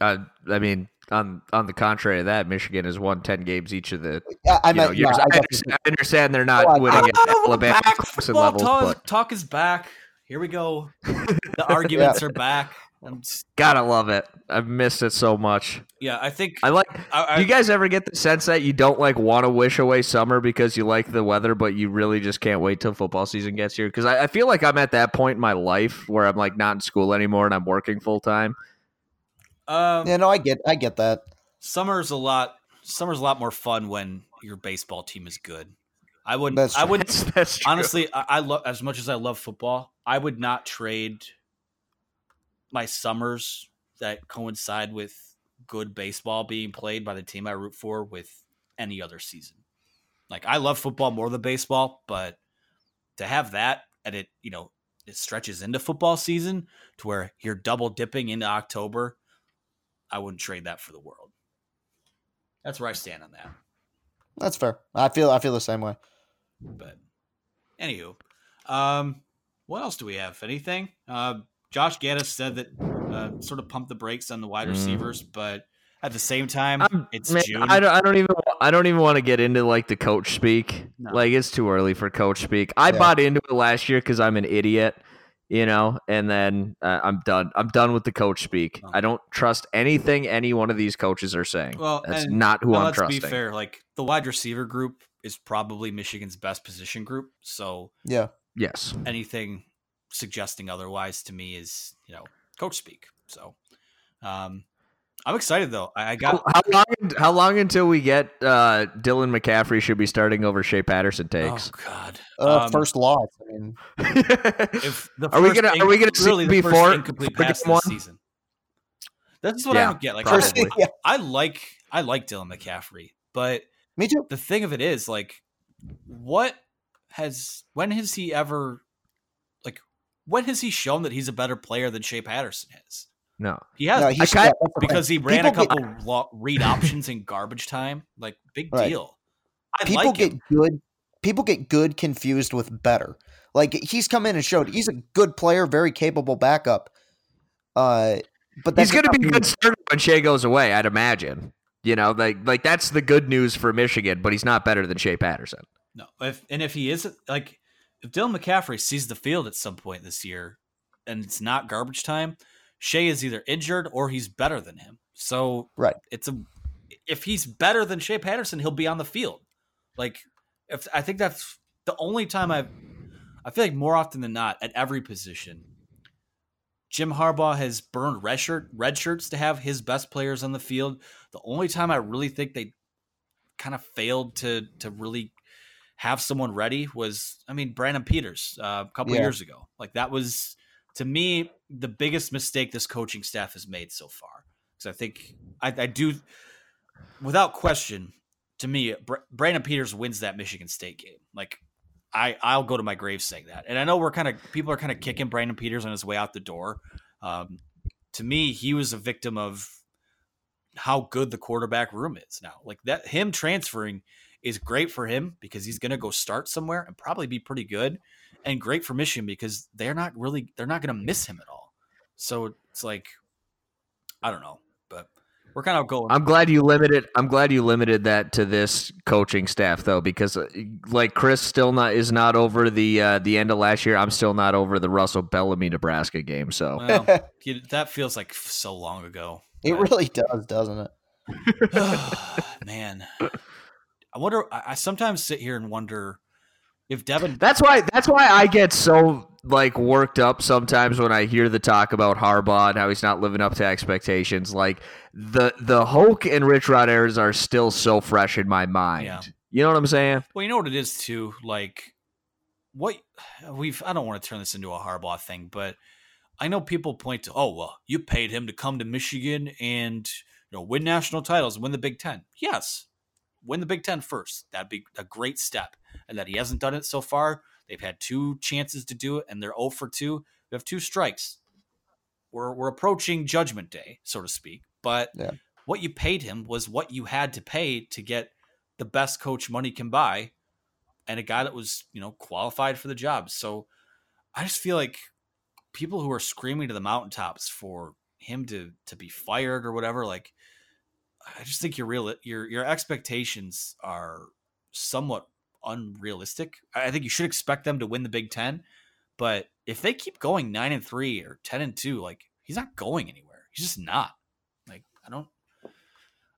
Uh, I mean, on on the contrary of that, Michigan has won ten games each of the.
I, I
you know,
meant,
years.
yeah, I
I, understand, I understand they're not
Oh, I-
winning at
we're
Alabama
back.
Clemson
Football
levels,
talk,
but
talk is back. Here we go. The arguments are back. I'm just-
gotta love it. I've missed it so much.
yeah, I think
I like.
I, I,
Do you guys ever get the sense that you don't like want to wish away summer because you like the weather, but you really just can't wait till football season gets here? Because I, I feel like I'm at that point in my life where I'm like not in school anymore and I'm working full time.
um,
yeah, no, I get, I get that.
summer's a lot. Summer's a lot more fun when your baseball team is good. I wouldn't.
That's
I wouldn't.
That's, that's true.
honestly, I, I love as much as I love football. I would not trade my summers that coincide with good baseball being played by the team I root for with any other season. Like I love football more than baseball, but to have that and it, you know, it stretches into football season to where you're double dipping into October, I wouldn't trade that for the world. That's where I stand on that.
That's fair. I feel, I feel the same way.
But anywho, um, what else do we have? Anything? Uh, Josh Gattis said that uh, sort of pump the brakes on the wide
Mm.
receivers, but at the same time,
I'm-
it's
man,
June.
I don't. I don't even. I don't even want to get into like the coach speak.
No.
Like it's too early for coach speak. I
Yeah.
bought into it last year because I'm an idiot, you know. And then uh, I'm done. I'm done with the coach speak.
Oh.
I don't trust anything any one of these coaches are saying.
Well,
that's
and-
not who
Well,
I'm
let's
trusting.
be fair. Like the wide receiver group is probably Michigan's best position group. So
Yeah.
Yes.
anything suggesting otherwise to me is you know coach speak. So um, I'm excited though. I, I got
How, how long? How long until we get uh, Dylan McCaffrey should be starting over Shea Patterson takes?
Oh God.
Uh,
Um,
first loss. I mean,
if the
Are we gonna- are we gonna see
really the first
before-
incomplete
for
pass
game
this season? That's what
Yeah,
I don't get. Like,
first,
I,
yeah,
I like I like Dylan McCaffrey, but
me too.
the thing of it is, like, what has when has he ever like when has he shown that he's a better player than Shea Patterson is?
no.
He has
No,
not
he's
kinda-
yeah, that's the thing.
because he ran a
People get-
couple lo- read options in garbage time. Like, big
Right.
deal. I
people
like
get
him.
good people get good confused with better like he's come in and showed he's a good player very capable backup uh but
He's going to be a good starter when Shea goes away, I'd imagine. You know, like like that's the good news for Michigan, but he's not better than Shea Patterson.
No, if and if he isn't like if Dylan McCaffrey sees the field at some point this year and it's not garbage time, Shea is either injured or he's better than him. So
Right.
it's a if he's better than Shea Patterson, he'll be on the field. Like if I think that's the only time I've I feel like more often than not at every position, Jim Harbaugh has burned red shirt red shirts to have his best players on the field. The only time I really think they kind of failed to to really have someone ready was, I mean, Brandon Peters uh, a couple
Yeah.
years ago. Like that was to me the biggest mistake this coaching staff has made so far. Because I think I, I do, without question, to me, Br- Brandon Peters wins that Michigan State game. Like I, I'll go to my grave saying that. And I know we're kind of people are kind of kicking Brandon Peters on his way out the door. Um, to me, he was a victim of how good the quarterback room is now. Like that, him transferring is great for him because he's going to go start somewhere and probably be pretty good, and great for Michigan because they're not really they're not going to miss him at all. So it's like, I don't know, but we're kind of going.
I'm glad you limited. I'm glad you limited that to this coaching staff though, because uh, like Chris still not is not over the uh, the end of last year. I'm still not over the Russell Bellomy Nebraska game. So
well, that feels like so long ago.
It really does, doesn't it?
Man, I wonder. I, I sometimes sit here and wonder if Devin.
that's why that's why I get so like worked up sometimes when I hear the talk about Harbaugh and how he's not living up to expectations. Like the the Hoke and Rich Rod Ayers are still so fresh in my mind.
Yeah.
You know what I'm saying?
Well, you know what it is too. Like what we've. I don't want to turn this into a Harbaugh thing, but I know people point to, oh well, you paid him to come to Michigan and you know win national titles win the Big Ten. Yes, win the Big Ten first. That'd be a great step. And that he hasn't done it so far. They've had two chances to do it, and they're 0 for 2. We have two strikes. We're we're approaching Judgment Day, so to speak. But
Yeah.
what you paid him was what you had to pay to get the best coach money can buy, and a guy that was you know qualified for the job. So I just feel like people who are screaming to the mountaintops for him to to be fired or whatever, like I just think your real your your expectations are somewhat unrealistic. I think you should expect them to win the Big Ten, but if they keep going nine and three or ten and two, like he's not going anywhere. He's just not. Like I don't.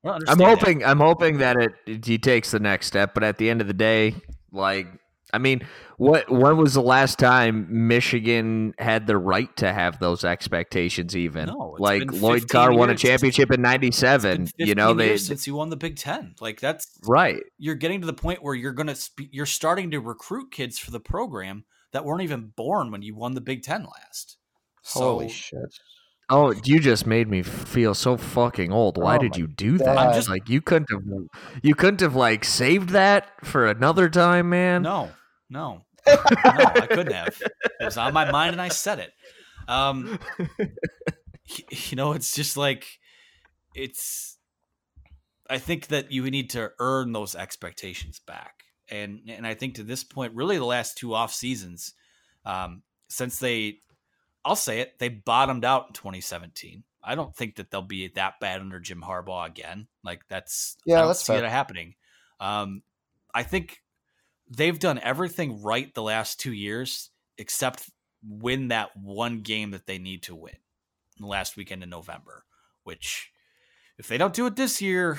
I
I'm
understand that.
hoping I'm hoping that it, it- he takes the next step, but at the end of the day, like I mean, what when was the last time Michigan had the right to have those expectations even?
No, it's
like
been
Lloyd
15
Carr won a championship in 97, you know, they
years since you won the Big Ten. Like that's
right.
you're getting to the point where you're gonna spe- you're starting to recruit kids for the program that weren't even born when you won the Big Ten last.
Holy shit.
Oh, you just made me feel so fucking old. Why
Oh
did you do that?
I'm
just-
like you couldn't have you couldn't have like saved that for another time, man.
No, no, no, I couldn't have. It was on my mind, and I said it. Um, you know, it's just like it's. I think that you need to earn those expectations back, and and I think to this point, really, the last two off seasons, um, since they, I'll say it, they bottomed out in 2017. I don't think that they'll be that bad under Jim Harbaugh again. Like that's
Yeah,
I don't
that's
see
fair.
it happening. Um, I think they've done everything right the last two years except win that one game that they need to win last weekend in November. Which, if they don't do it this year,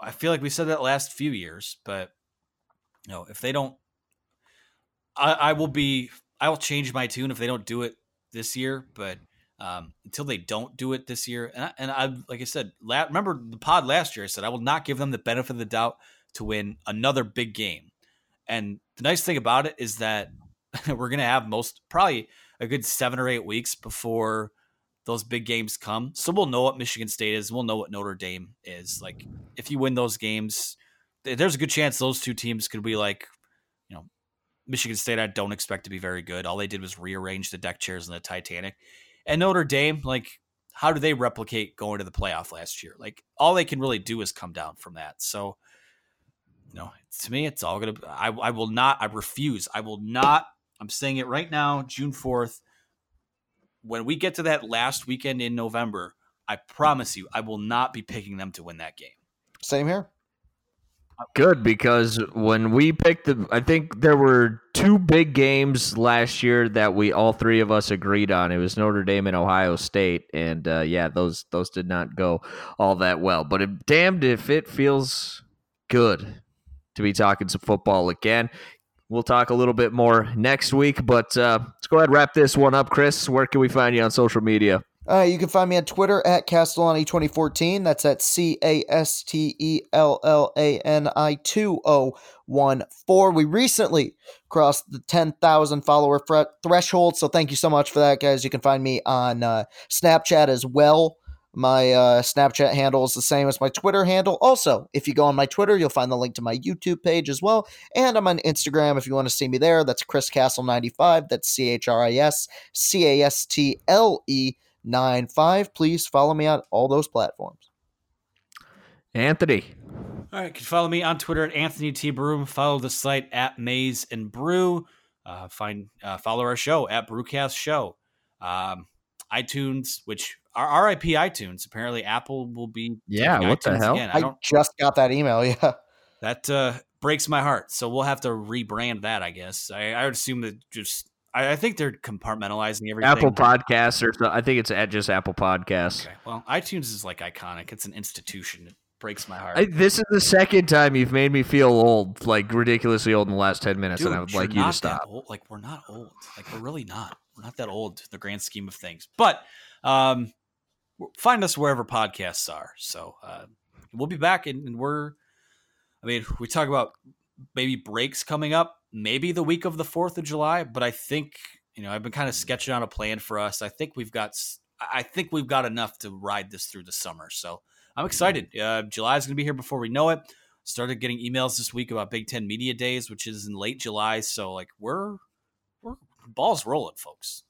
I feel like we said that last few years, but you know, if they don't, I, I will be, I will change my tune if they don't do it this year. But um, until they don't do it this year, and I, and I, like I said, la- remember the pod last year, I said I will not give them the benefit of the doubt to win another big game. And the nice thing about it is that we're going to have most probably a good seven or eight weeks before those big games come. So we'll know what Michigan State is. We'll know what Notre Dame is. Like if you win those games, there's a good chance those two teams could be like, you know, Michigan State. I don't expect to be very good. All they did was rearrange the deck chairs in the Titanic, and Notre Dame. Like, how do they replicate going to the playoff last year? Like all they can really do is come down from that. So. You know, to me, it's all gonna. I, I will not. I refuse. I will not. I'm saying it right now, June 4th. When we get to that last weekend in November, I promise you, I will not be picking them to win that game.
Same here.
Good because when we picked the, I think there were two big games last year that we all three of us agreed on. It was Notre Dame and Ohio State, and uh, yeah, those those did not go all that well. But it, damned if it feels good to be talking some football again. We'll talk a little bit more next week, but uh, let's go ahead and wrap this one up, Chris. Where can we find you on social media?
Uh, you can find me on Twitter at Castellani2014. That's at C A S T E L L A N I 2014. We recently crossed the 10,000 follower threshold, so thank you so much for that, guys. You can find me on uh, Snapchat as well. My uh, Snapchat handle is the same as my Twitter handle. Also, if you go on my Twitter, you'll find the link to my YouTube page as well. And I'm on Instagram if you want to see me there. That's Chris Castle95. That's C H R I S C A S T L E 9 5. Please follow me on all those platforms.
Anthony.
All right, you can follow me on Twitter at Anthony T. Broom. Follow the site at Maize and Brew. Uh, find uh, follow our show at Brewcast Show. Um, iTunes, which are RIP iTunes. Apparently, Apple will be
Yeah, what the hell?
Again.
I,
I don't.
just got that email. Yeah.
That uh, breaks my heart. So we'll have to rebrand that. I guess. I, I would assume that just. I, I think they're compartmentalizing everything.
Apple Podcasts, or I think it's at just Apple Podcasts.
Okay. Well, iTunes is like iconic. It's an institution. It breaks my heart.
I, this is the second time you've made me feel old, like ridiculously old in the last 10 minutes,
Dude,
and I would like you to stop.
old. Like we're not old. Like we're really not. We're not that old the grand scheme of things. But um, w- find us wherever podcasts are. So uh, we'll be back, and, and we're. I mean, we talk about maybe breaks coming up, maybe the week of the Fourth of July. But I think you know I've been kind of sketching out a plan for us. I think we've got I think we've got enough to ride this through the summer. So I'm excited. Uh, July is going to be here before we know it. Started getting emails this week about Big Ten Media Days, which is in late July. So like we're we're balls rolling, folks.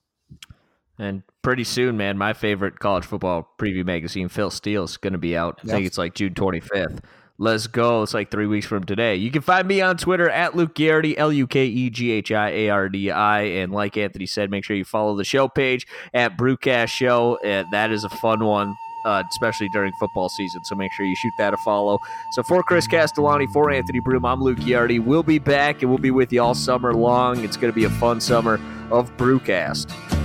And pretty soon, man, my favorite college football preview magazine, Phil Steele, is going to be out. I think it's like June 25th. Let's go. It's like three weeks from today. You can find me on Twitter at Luke Ghiardi, L U K E G H I A R D I. And like Anthony said, make sure you follow the show page at Brewcast Show. Uh, that is a fun one. Uh, especially during football season, so make sure you shoot that a follow. So for Chris Castellani, for Anthony Broom, I'm Luke Ghiardi. We'll be back and we'll be with you all summer long. It's going to be a fun summer of Brewcast.